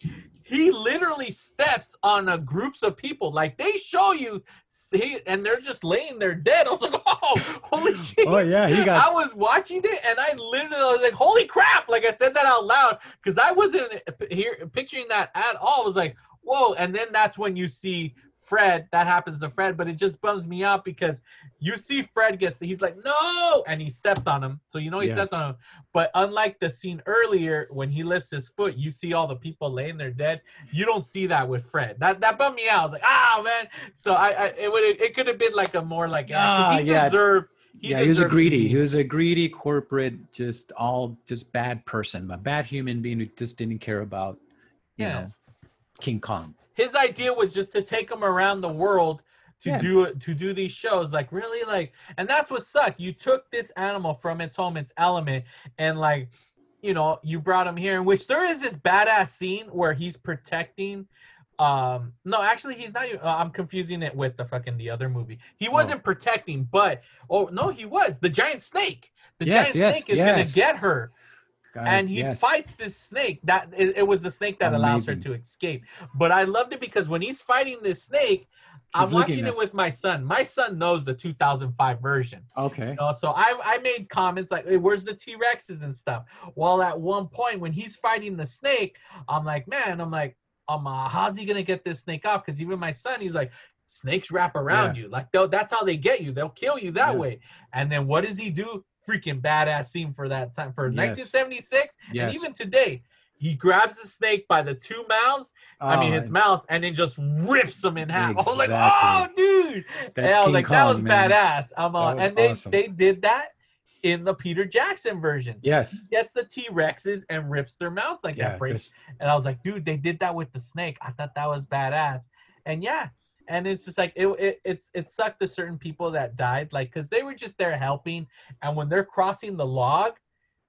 He literally steps on a groups of people, like they show you, he, and they're just laying there dead. I was like, "Oh, holy shit!" Oh yeah, he got I was watching it and I literally was like, "Holy crap!" Like I said that out loud because I wasn't here picturing that at all. I was like, "Whoa!" And then that's when you see Fred. That happens to Fred, but it just bums me out because you see Fred gets he's like, "No!" and he steps on him, so you know he Yeah. steps on him. But unlike the scene earlier when he lifts his foot, you see all the people laying there dead. You don't see that with Fred. That that bummed me out. I was like, "Ah, man!" So I, I it would it could have been like a more like Ah, he yeah. deserved. yeah, he was a greedy. He was a greedy corporate, just all just bad person, a bad human being who just didn't care about, you Yeah. know, King Kong. his idea was just to take him around the world to Yeah. do to do these shows like really like and that's what sucked you took this animal from its home its element and like you know you brought him here in which there is this badass scene where he's protecting um no actually he's not even, uh, i'm confusing it with the fucking the other movie he wasn't protecting but oh no he was the giant snake the Yes, giant yes, snake is yes. gonna get her God, and he yes. fights this snake that it, it was the snake that allows her to escape. But i loved it because when he's fighting this snake i'm watching at- it with my son. My son knows the 2005 version. Okay. you know, so I, I made comments like hey, where's the t-rexes and stuff? Well at one point when he's fighting the snake i'm like man i'm like um uh, how's he gonna get this snake off? Because even my son he's like snakes wrap around you. Like they'll- that's how they get you. They'll kill you that Yeah. way. And then what does he do freaking badass scene for that time for Yes. 1976 Yes. and even today, he grabs the snake by the two mouths, I mean Oh, his mouth, and then just rips him in half. I was like, oh, dude. That's and I was King like, that was man. badass. I'm on. And they, awesome. they did that in the Peter Jackson version. Yes. Gets the T Rexes and rips their mouths like Yeah. that. Breaks. And I was like, dude, they did that with the snake. I thought that was badass. And yeah, and it's just like it it it's it sucked to certain people that died, like because they were just there helping, and when they're crossing the log,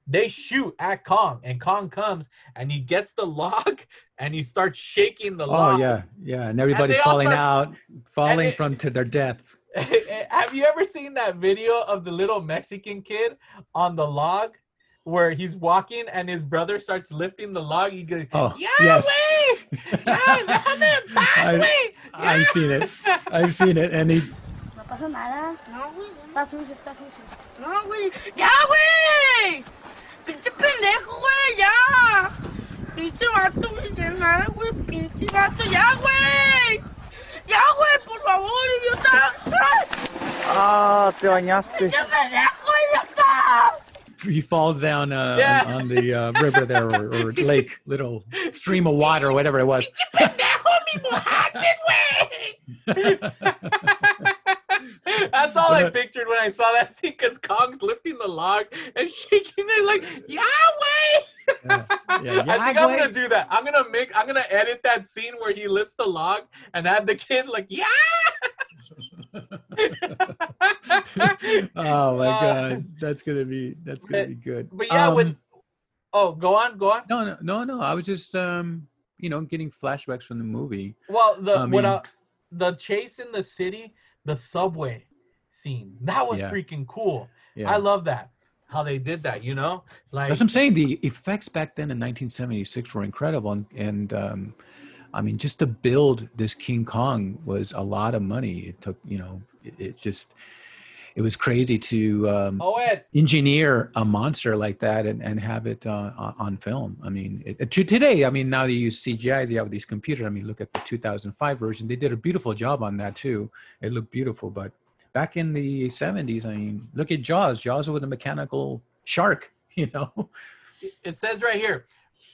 they shoot at Kong, and Kong comes and he gets the log and he starts shaking the Oh log. Oh yeah, yeah, and everybody's all falling start- out, falling it- from to their deaths Have you ever seen that video of the little Mexican kid on the log? Where he's walking and his brother starts lifting the log, he goes, Oh, "Yeah, yes. güey! ¡Ya, I've seen it. I've seen it, and he. No pasa nada. No, güey. Está sucio, está sucio. No, güey. ¡Ya, güey! ¡Pinche pendejo, güey! ¡Ya! ¡Pinche vato, güey! ¡Ya nada, güey! ¡Pinche vato! ¡Ya, güey! ¡Ya, güey! ¡Por favor, idiota! Ah, te bañaste. ¡Pinche pendejo, idiota! He falls down uh, Yeah. on, on the uh, river there, or, or lake, little stream of water, whatever it was. ¡Pendejo, mi mojate, güey! That's all I pictured when I saw that scene because Kong's lifting the log and shaking it like, Yahweh. yeah, way. Yeah, I think I'm gonna do that. I'm gonna make. I'm gonna edit that scene where he lifts the log and have the kid like, yeah. Oh my Uh, god, that's gonna be that's gonna be good. But yeah, Um, when oh, go on, go on. no, no, no, no. I was just um, you know, getting flashbacks from the movie. Well, the I when mean- uh, the chase in the city, the subway scene, that was Yeah. freaking cool. Yeah. I love that how they did that. You know, like That's what I'm saying. The effects back then in 1976 were incredible, and, and um, I mean, just to build this King Kong was a lot of money. It took, you know, it, it just, it was crazy to um, oh engineer a monster like that and, and have it uh, on- film. I mean, it, it- to today, I mean, now they use CGI, they have these computers. I mean, look at the 2005 version; they did a beautiful job on that too. It looked beautiful, but back in the 70s, I mean, look at Jaws. Jaws with a mechanical shark. You know, it says right here.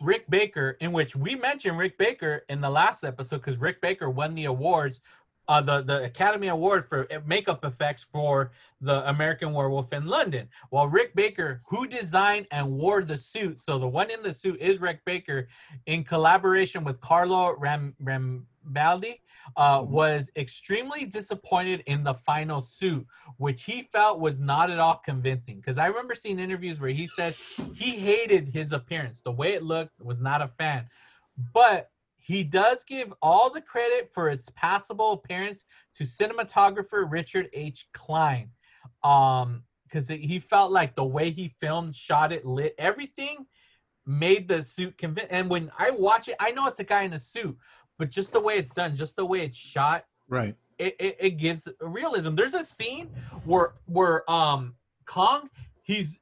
Rick Baker, in which we mentioned Rick Baker in the last episode because Rick Baker won the awards uh, the the Academy Award for makeup effects for the American Werewolf in London. Well, Rick Baker, who designed and wore the suit, so the one in the suit is Rick Baker, in collaboration with Carlo Ram Rambaldi, uh, was extremely disappointed in the final suit, which he felt was not at all convincing. Because I remember seeing interviews where he said he hated his appearance, the way it looked, was not a fan. But he does give all the credit for its passable appearance to cinematographer Richard H. Kline. Um, because he felt like the way he filmed, shot it, lit everything made the suit convince. And when I watch it, I know it's a guy in a suit, but just the way it's done, just the way it's shot, Right. it, it, it gives realism. There's a scene where where um Kong he's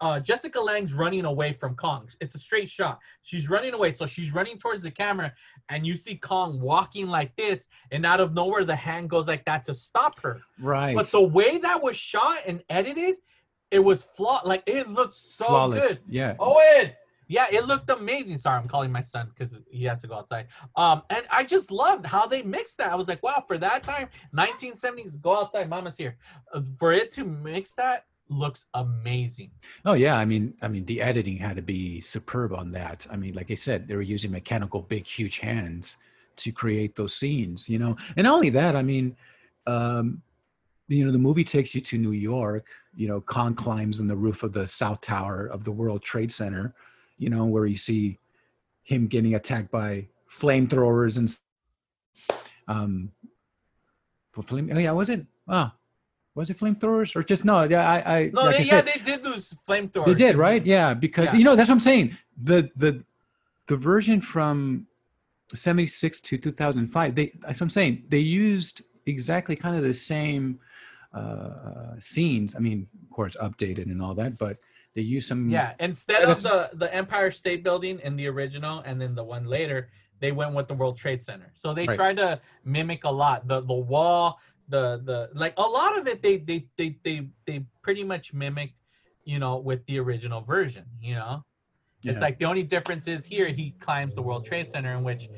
uh Jessica Lange's running away from Kong. It's a straight shot. She's running away, so she's running towards the camera, and you see Kong walking like this, and out of nowhere the hand goes like that to stop her. Right. But the way that was shot and edited, it was flaw like it looked so Flawless. good. Yeah. Owen. Yeah, it looked amazing. Sorry, I'm calling my son because he has to go outside. Um, and I just loved how they mixed that. I was like, wow, for that time, 1970s, go outside, mama's here. Uh, For it to mix that looks amazing. Oh yeah, I mean, I mean, the editing had to be superb on that. I mean, like I said, they were using mechanical, big, huge hands to create those scenes. You know, and not only that, I mean, um, you know, the movie takes you to New York. You know, Kong climbs on the roof of the South Tower of the World Trade Center. You know, where you see him getting attacked by flamethrowers and um, flame. Oh yeah, was it? Oh, was it flamethrowers or just no? Yeah, I, I No, like they, I yeah, they did lose flamethrower. they did, right? Yeah, because Yeah. you know that's what I'm saying. The the the version from 76 to 2005, they that's what I'm saying. They used exactly kind of the same uh scenes. I mean, of course, updated and all that, but they use some Yeah, instead of the the Empire State Building in the original, and then the one later, they went with the World Trade Center. So they Right. tried to mimic a lot. The the wall, the the like a lot of it. They they they they they pretty much mimic, you know, with the original version. You know, Yeah. it's like the only difference is here he climbs the World Trade Center, in which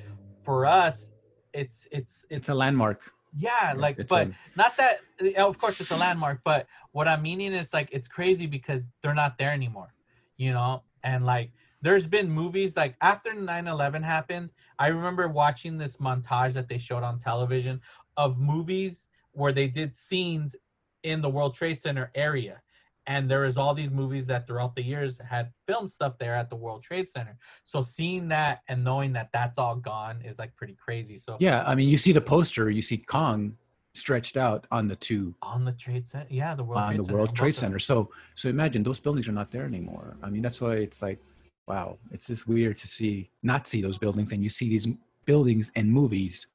for us, it's it's it's a landmark. Yeah, like, It's but a- not that. Of course, it's a landmark, but what I'm meaning is like it's crazy because they're not there anymore, you know. And like, there's been movies like after 9/11 happened. I remember watching this montage that they showed on television of movies where they did scenes in the World Trade Center area. And there is all these movies that throughout the years had filmed stuff there at the World Trade Center. So seeing that and knowing that that's all gone is like pretty crazy. So Yeah, I mean, you see the poster, you see Kong stretched out on the two on the trade center yeah the world on trade the Center, World Trade both of them. Center. So so imagine those buildings are not there anymore. I mean, that's why it's like, wow, it's just weird to see not see those buildings, and you see these buildings and movies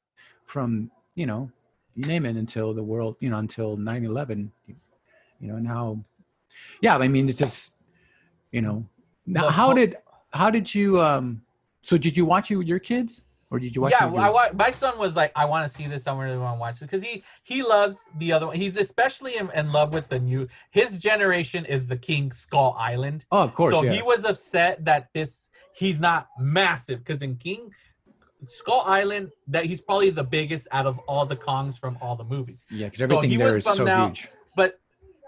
from you know you name it until the world you know until 9-11 you know now yeah i mean it's just you know now how did how did you um so did you watch it with your kids or did you watch yeah it with I, wa- my son was like i want to see this i really want to watch this because he he loves the other one he's especially in, in love with the new his generation is the king skull island. Oh of course so yeah. he was upset that this he's not massive because in king skull island that he's probably the biggest out of all the kongs from all the movies. Yeah because so everything he there is so out. huge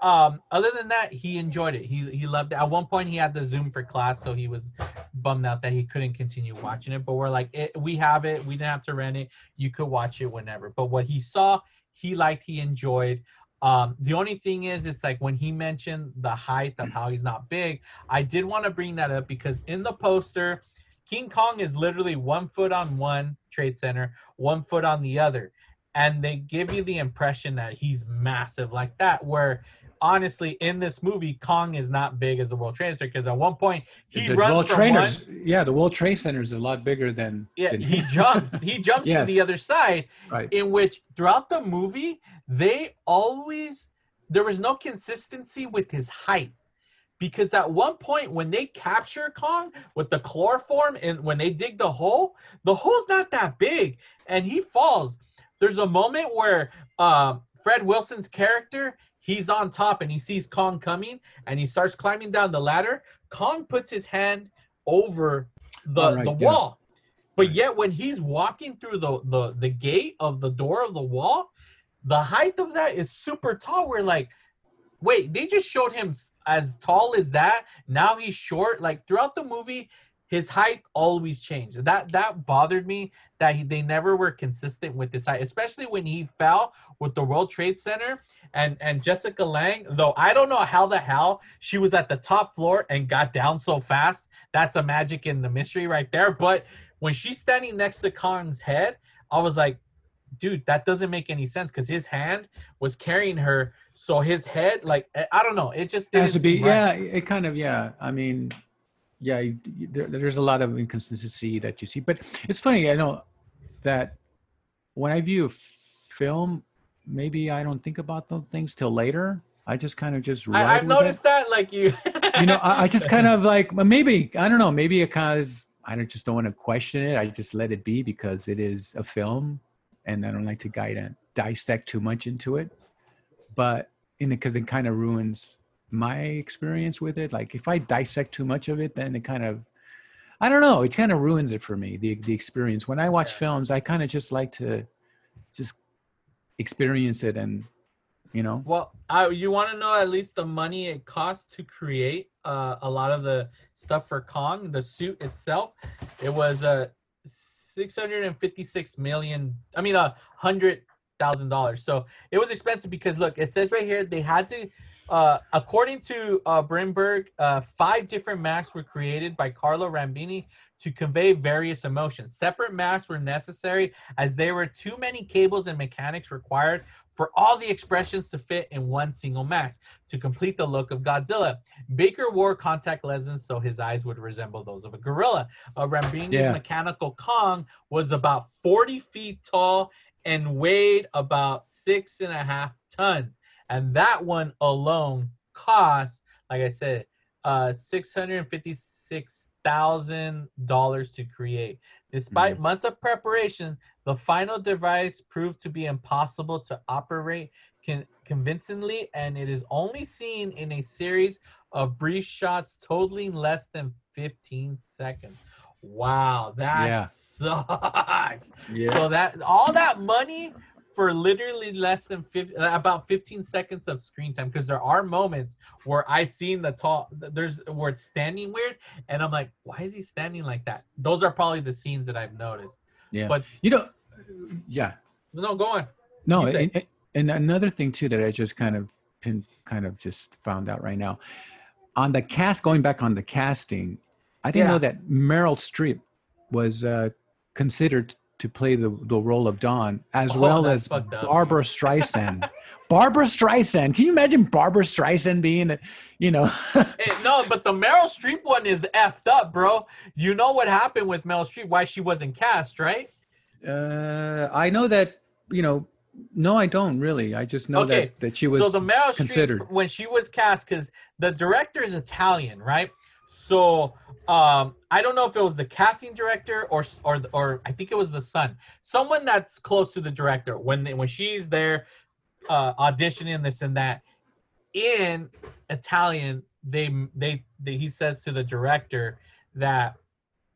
um other than that he enjoyed it. He he loved it. At one point he had the zoom for class so he was bummed out that he couldn't continue watching it but we're like it, we have it. We didn't have to rent it. You could watch it whenever. But what he saw he liked he enjoyed. Um the only thing is it's like when he mentioned the height of how he's not big i did want to bring that up because in the poster king kong is literally one foot on one trade center one foot on the other and they give you the impression that he's massive like that where honestly in this movie kong is not big as the world trade center because at one point he the runs World from Trainers, one, yeah, the World Trade Center is a lot bigger than. yeah than he jumps he jumps Yes. to the other side Right. in which throughout the movie they always there was no consistency with his height because at one point when they capture kong with the chloroform and when they dig the hole the hole's not that big and he falls there's a moment where um, fred wilson's character he's on top and he sees kong coming and he starts climbing down the ladder kong puts his hand over the, right, the yeah. wall But yet, when he's walking through the, the the gate of the door of the wall, the height of that is super tall. We're like, wait, they just showed him as tall as that. Now he's short. Like throughout the movie, his height always changed. That that bothered me that he, they never were consistent with his height, especially when he fell with the World Trade Center and and Jessica Lange. Though I don't know how the hell she was at the top floor and got down so fast. That's a magic in the mystery right there. But when she's standing next to Kong's head, I was like, dude, that doesn't make any sense because his hand was carrying her, so his head, like I- don't know, it just has to be right. yeah it kind of yeah i mean yeah there, there's a lot of inconsistency that you see but it's funny i know that when i view film maybe i don't think about those things till later. I just kind of just ride I, I've with it. noticed that, like you, you know I, I just kind of like maybe i don't know maybe it kind of i don't just don't want to question it. I just let it be because it is a film and i don't like to guide and dissect too much into it. But in because it kind of ruins my experience with it. Like if i dissect too much of it then it kind of i don't know it kind of ruins it for me the the experience. When i watch Yeah. films i kind of just like to just experience it and you know Well, I, you want to know at least the money it costs to create uh, a lot of the stuff for Kong, the suit itself. It was uh, six hundred and fifty-six million. I mean, a hundred thousand dollars. So it was expensive because look, it says right here they had to. Uh, according to uh, Bahrenburg, uh, five different masks were created by Carlo Rambaldi to convey various emotions. Separate masks were necessary as there were too many cables and mechanics required for all the expressions to fit in one single mask to complete the look of Godzilla. Baker wore contact lenses so his eyes would resemble those of a gorilla. A Rambaldi's Yeah. mechanical Kong was about 40 feet tall and weighed about six and a half tons. And that one alone cost, like I said, uh, six hundred and fifty-six thousand dollars to create. Despite mm-hmm. months of preparation, the final device proved to be impossible to operate con- convincingly, and it is only seen in a series of brief shots totaling less than 15 seconds. Wow, that Yeah. sucks. So that all that money for literally less than 50, about 15 seconds of screen time because there are moments where I seen the tall there's where it's standing weird and I'm like why is he standing like that? Those are probably the scenes that I've noticed. Yeah. But you know yeah. No go on. No, and, and another thing too that I just kind of pin, kind of just found out right now, on the cast, going back on the casting, I didn't Yeah. know that Meryl Streep was uh, considered to play the, the role of Dawn as Oh, well as. Barbara Streisand. Barbara Streisand. Can you imagine Barbara Streisand being, a, you know, Hey, no but the Meryl Streep one is effed up bro you know what happened with Meryl Streep why she wasn't cast right uh, I know that, you know, no, I don't really. I just know Okay, that, that she was so the Meryl considered. Streep when she was cast because the director is Italian, right? So um, I don't know if it was the casting director or or or I think it was the son, someone that's close to the director. When they, when she's there uh, auditioning this and that in Italian, they, they they he says to the director that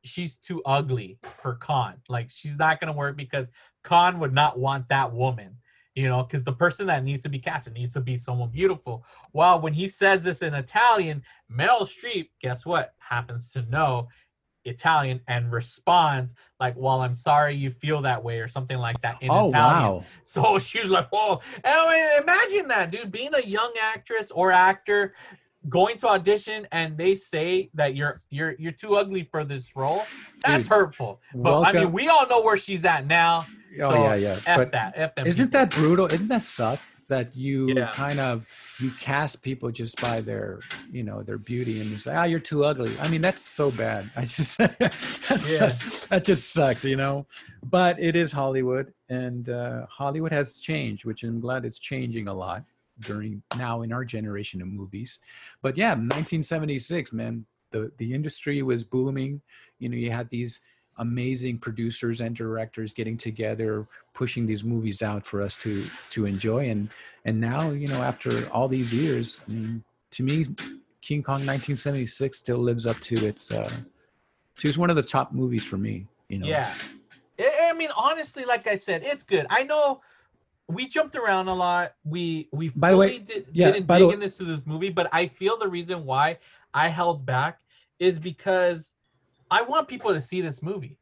she's too ugly for Kong. Like she's not gonna work because Kong would not want that woman you know, because the person that needs to be casted needs to be someone beautiful. Well, when he says this in Italian, Meryl Streep, guess what, happens to know Italian and responds like, "Well, I'm sorry you feel that way" or something like that in oh, Italian. wow. So she was like, "Whoa!" I mean, imagine that, dude, being a young actress or actor, going to audition, and they say that you're you're you're too ugly for this role. That's Dude, hurtful. But I mean, we all know where she's at now. Oh, yeah, yeah. F But that. F them Isn't people. that brutal? Isn't that suck that you Yeah. kind of you cast people just by their you know their beauty and you say ah you're too ugly. I mean that's so bad. I just that's Yeah. just, that just sucks, you know. But it is Hollywood, and uh, Hollywood has changed, which I'm glad it's changing a lot during now in our generation of movies. But yeah, 1976, man, the the industry was booming. You know, you had these amazing producers and directors getting together pushing these movies out for us to to enjoy and and now you know after all these years i mean to me king kong 1976 still lives up to its uh to one of the top movies for me You know. Yeah. I mean, honestly, like I said, it's good. I know we jumped around a lot. We we By the way, fully did, yeah, didn't dig into this, this movie, but I feel the reason why I held back is because I want people to see this movie.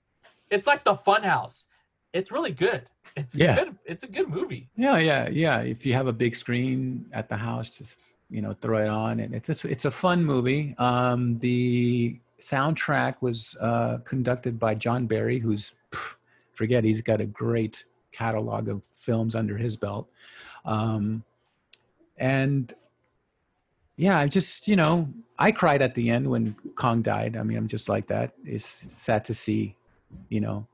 It's like the Funhouse. It's really good. It's Yeah. good. It's a good movie. Yeah, yeah, yeah. If you have a big screen at the house, just you know, throw it on, and it's it's, it's a fun movie. Um, the soundtrack was uh, conducted by John Barry, who's pff, forget he's got a great catalog of films under his belt, um, and yeah, I just you know, I cried at the end when Kong died. I mean, I'm just like that. It's sad to see, you know.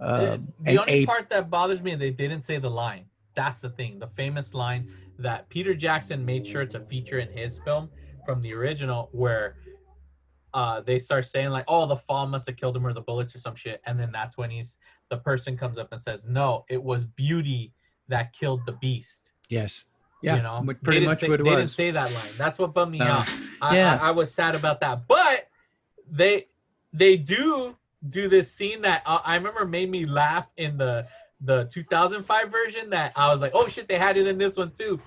Uh, Uh, the only ape part that bothers me, they didn't say the line. That's the thing. The famous line that Peter Jackson made sure to feature in his film from the original, where uh, they start saying like, "Oh, the fall must have killed him, or the bullets, or some shit," and then that's when he's the person comes up and says, "No, it was beauty that killed the beast." Yes. Yeah. you know, pretty much say, what it they was. didn't say that line. That's what bummed me No. out. I, Yeah. I, I was sad about that, but they they do do this scene that uh, I remember made me laugh in the the 2005 version. That I was like, oh shit, they had it in this one too.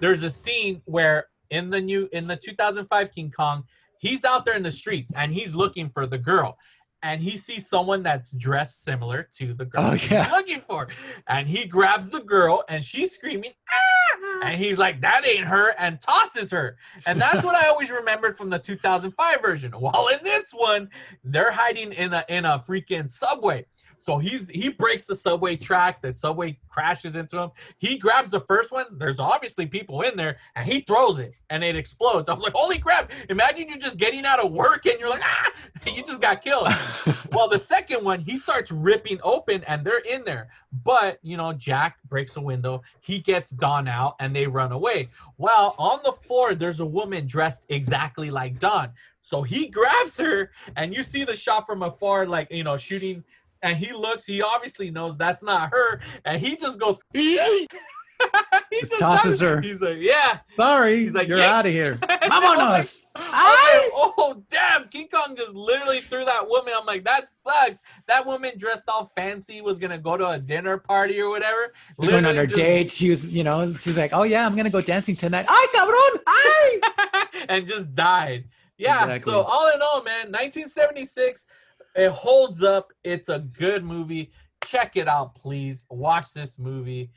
There's a scene where in the new in the 2005 King Kong, he's out there in the streets and he's looking for the girl. And he sees someone that's dressed similar to the girl Oh, he's yeah. looking for. And he grabs the girl and she's screaming, ah! And he's like, that ain't her, and tosses her. And that's what I always remembered from the 2005 version. While in this one, they're hiding in a in a freaking subway. So he's he breaks the subway track. The subway crashes into him. He grabs the first one. There's obviously people in there, and he throws it, and it explodes. I'm like, holy crap! Imagine you're just getting out of work, and you're like, ah, you just got killed. well, the second one, he starts ripping open, and they're in there. But you know, Jack breaks a window. He gets Don out, and they run away. Well, on the floor, there's a woman dressed exactly like Don. So he grabs her, and you see the shot from afar, like you know, shooting. And he looks. He obviously knows that's not her, and he just goes. he Just tosses her. He's like, "Yeah." Sorry, He's like, you're "Yeah." out of here. I'm like, Vámonos. I'm like, oh damn! King Kong just literally threw that woman. I'm like, that sucks. That woman dressed all fancy was gonna go to a dinner party or whatever. She's going on her just- date. She was, you know, she's like, "Oh yeah, I'm gonna go dancing tonight." Ay, cabrón! Ay! and just died. Yeah. Exactly. So all in all, man, 1976, it holds up. It's a good movie. Check it out, please. Watch this movie.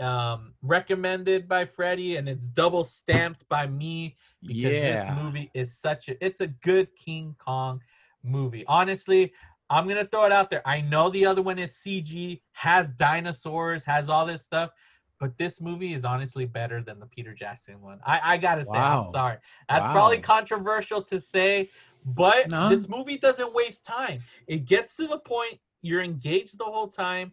Um, recommended by Freddie, and it's double stamped by me because Yeah. this movie is such a. It's a good King Kong movie. Honestly, I'm gonna throw it out there. I know the other one is CG, has dinosaurs, has all this stuff. But this movie is honestly better than the Peter Jackson one. I, I gotta say, Wow. I'm sorry. That's probably controversial to say, but No. this movie doesn't waste time. It gets to the point, you're engaged the whole time,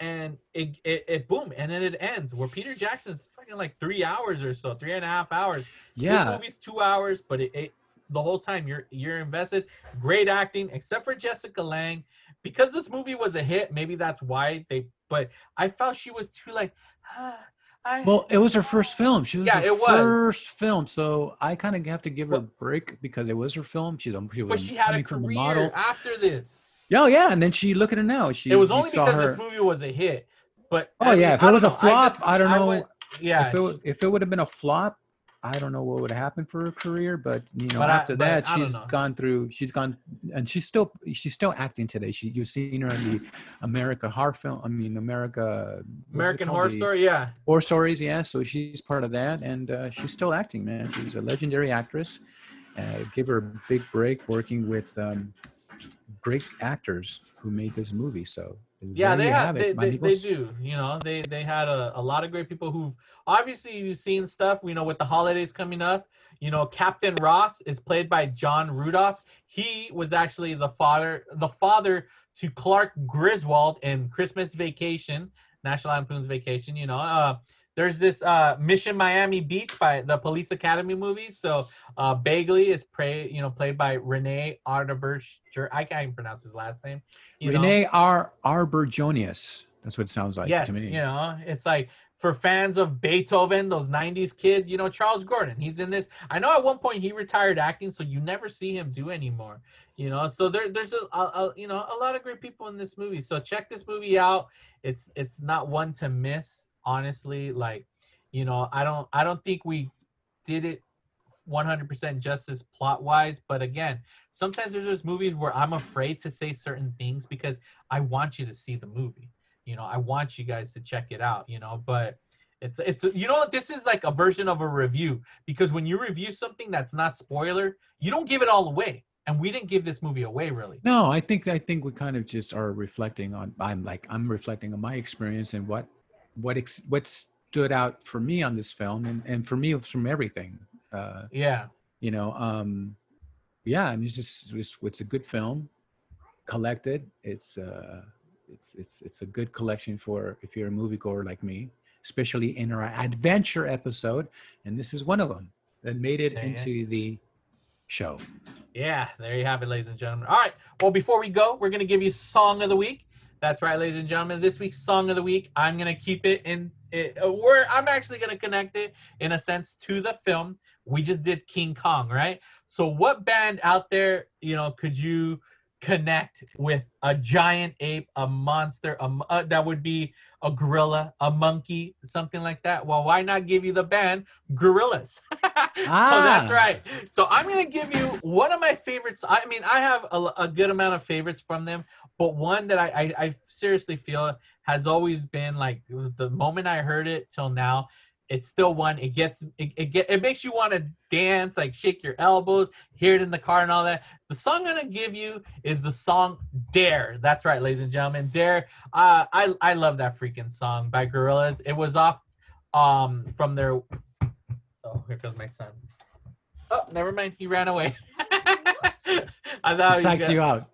and it, it, it boom, and then it ends. Where Peter Jackson's fucking like three hours or so, three and a half hours. This Yeah, movie's two hours, but it, it the whole time you're you're invested. Great acting, except for Jessica Lange. Because this movie was a hit, maybe that's why they. But I felt she was too like. ah, I, Well, it was her first film. She was Yeah, her it was. first film, so I kind of have to give her a break because it was her film. She's a, she was but she had a from career model. after this. Yeah, yeah, and then she look at her now. She it was only because her. this movie was a hit. But Oh I yeah, mean, if it was a know, I flop, just- I, don't know. went- yeah, if it, if it would have been a flop, I don't know what would have happened for her career. But you know, But after that, I don't she's gone through. She's gone, and she's still she's still acting today. She you've seen her in the America Horror Film. I mean, America American? Horror The Story. Yeah, Horror Stories, yeah. So she's part of that, and uh, she's still acting, man. She's a legendary actress. Uh, give her a big break working with um, great actors who made this movie. So yeah, they have, it, they, they, they do. You know, they they had a, a lot of great people who've obviously you've seen stuff. You know, with the holidays coming up, you know, Captain Ross is played by John Randolph. He was actually the father the father to Clark Griswold in Christmas Vacation, National Lampoon's Vacation. You know, uh, there's this uh, Mission Miami Beach by the Police Academy movie. So uh, Bagley is pray, you know, played by Renee Arterburger. I can't even pronounce his last name. You know? Renee R. Arborjonius. That's what it sounds like yes, to me. you know, it's like for fans of Beethoven, those 90s kids, you know, Charles Grodin, he's in this. I know at one point he retired acting, so you never see him do anymore. You know, so there, there's a, a, a you know a lot of great people in this movie. So check this movie out. It's it's not one to miss, honestly. Like, you know, I don't I don't think we did it 100% justice plot wise, but again, sometimes there's just movies where I'm afraid to say certain things because I want you to see the movie. You know, I want you guys to check it out. You know, but it's it's you know this is like a version of a review because when you review something that's not spoiler, you don't give it all away. And we didn't give this movie away really. No, I think I think we kind of just are reflecting on. I'm like I'm reflecting on my experience and what what ex, what stood out for me on this film, and and for me it was from everything. Uh, Yeah. you know, um, yeah, I mean, it's just it's, it's a good film, collected. It's uh, it's it's it's a good collection for if you're a moviegoer like me, especially in our adventure episode, and this is one of them that made it Yeah, yeah. into the show. Yeah, there you have it, ladies and gentlemen. All right. Well, before we go, we're gonna give you song of the week. That's right, ladies and gentlemen. This week's song of the week, I'm gonna keep it in. It, uh, we're I'm actually gonna connect it in a sense to the film. We just did King Kong, right? So, what band out there, you know, could you connect with a giant ape, a monster, a, uh, that would be a gorilla, a monkey, something like that? Well, why not give you the band Gorillaz? so that's Ah. right. So I'm gonna give you one of my favorites. I mean, I have a, a good amount of favorites from them, but one that I, I, I seriously feel has always been like the moment I heard it till now. It's still one. It gets it it, get, it makes you want to dance, like shake your elbows, hear it in the car, and all that. The song I'm gonna give you is the song "Dare." That's right, ladies and gentlemen, "Dare." Uh, I I love that freaking song by Gorillaz. It was off um from their. Oh, here comes my son. Oh, never mind. He ran away. I thought he Psyched you out.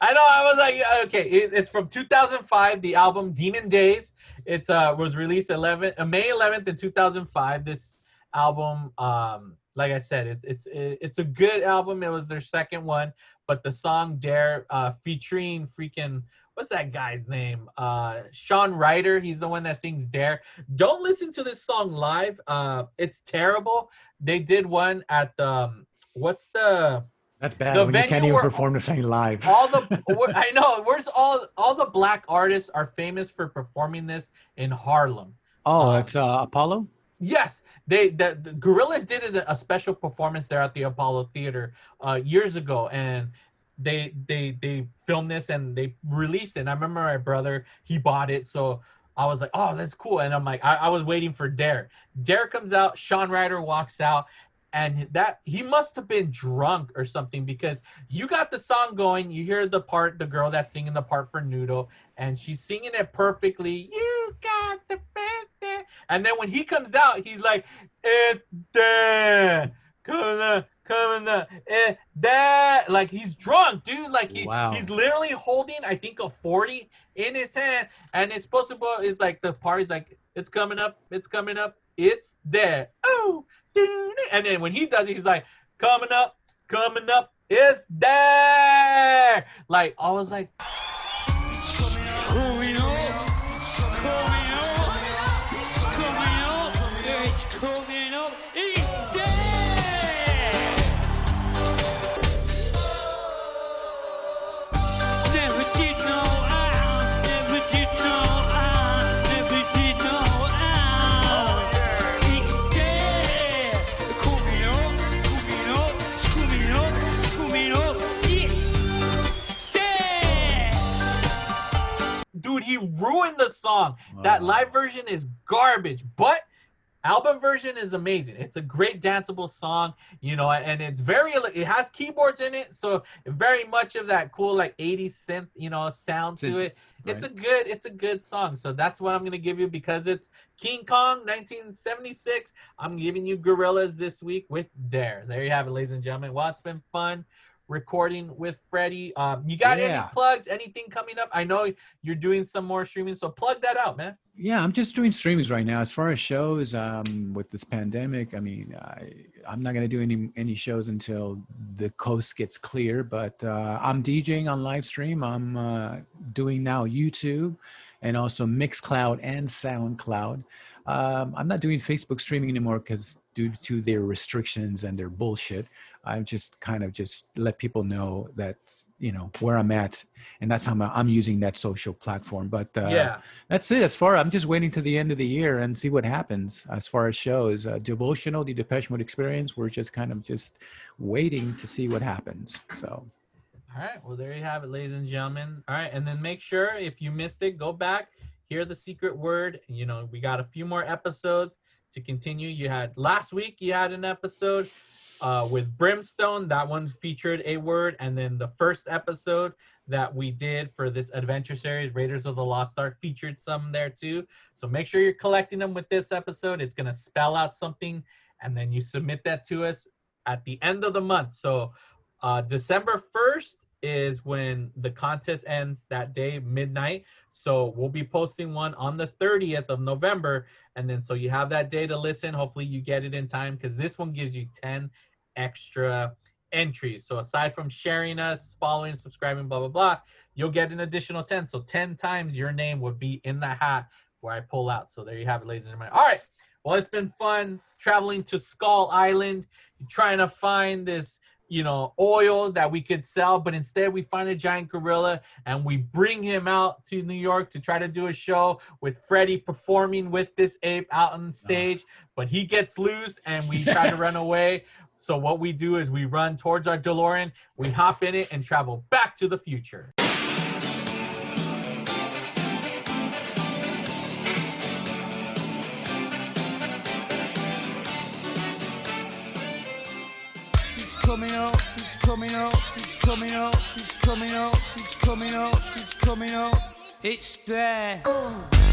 I know. I was like, okay, it, it's from 2005. The album Demon Days. It's uh was released 11 uh, May 11th in 2005. This album, um, like I said, it's it's it's a good album. It was their second one, but the song Dare, uh, featuring freaking what's that guy's name? Uh, Shaun Ryder. He's the one that sings Dare. Don't listen to this song live. Uh, it's terrible. They did one at the um, what's the That's bad The when you can't even where- perform the thing live. all the I know where's all all the black artists are famous for performing this in Harlem. oh, um, it's uh, Apollo. Yes, they the, the Gorillaz did a, a special performance there at the Apollo Theater uh, years ago, and they they they filmed this and they released it. And I remember my brother he bought it, so I was like, oh, that's cool. And I'm like, I, I was waiting for Dare. Dare comes out, Shaun Ryder walks out, and that he must have been drunk or something because you got the song going. You hear the part, the girl that's singing the part for Noodle, and she's singing it perfectly. You got the birthday. And then when he comes out, he's like, it's there. Coming coming up, eh, that like he's drunk, dude. Like he, Wow. he's literally holding, I think, a 40 in his hand, and it's supposed to be it's like the party's like, it's coming up, it's coming up, it's there. Oh. And then when he does it, he's like, coming up, coming up, it's there. Like I was like, dude, he ruined the song. That live version is garbage, but album version is amazing. It's a great danceable song, you know, and it's very it has keyboards in it, so very much of that cool like 80s synth, you know, sound to it. It's a good it's a good song. So that's what I'm going to give you because it's King Kong 1976. I'm giving you Gorillaz this week with Dare. There you have it ladies and gentlemen. Well, it's been fun recording with Freddie. Um, you got any plugs? Anything coming up? I know you're doing some more streaming, so plug that out, man. Yeah, I'm just doing streamings right now. As far as shows, um, with this pandemic, I mean, I, I'm not gonna do any any shows until the coast gets clear. But uh, I'm DJing on live stream. I'm uh, doing now YouTube, and also Mixcloud and SoundCloud. Um, I'm not doing Facebook streaming anymore because due to their restrictions and their bullshit, I'm just kind of just let people know that you know where I'm at, and that's how I'm, I'm using that social platform. But uh, yeah. that's it. As far I'm just waiting to the end of the year and see what happens as far as shows. Uh, Devotional, the Depeche Mode Experience, we're just kind of just waiting to see what happens. So All right. Well, there you have it, ladies and gentlemen. All right. And then make sure if you missed it, go back, hear the secret word. You know, we got a few more episodes to continue. You had last week, you had an episode uh, with Brimstone. That one featured a word. And then the first episode that we did for this adventure series, Raiders of the Lost Ark, featured some there too. So make sure you're collecting them with this episode. It's going to spell out something. And then you submit that to us at the end of the month. So uh, December 1st is when the contest ends that day, midnight. So we'll be posting one on the 30th of November. And then so you have that day to listen. Hopefully you get it in time because this one gives you 10 extra entries. So aside from sharing us, following, subscribing, blah, blah, blah, you'll get an additional 10. So 10 times your name would be in the hat where I pull out. So there you have it, ladies and gentlemen. All right. Well, it's been fun traveling to Skull Island, trying to find this, you know, oil that we could sell, but instead we find a giant gorilla and we bring him out to New York to try to do a show with Freddie performing with this ape out on uh-huh. stage, but he gets loose and we try to run away. So what we do is we run towards our DeLorean, we hop in it and travel back to the future. Coming up, he's coming up, he's coming up, he's coming up, he's coming up. It's there. It's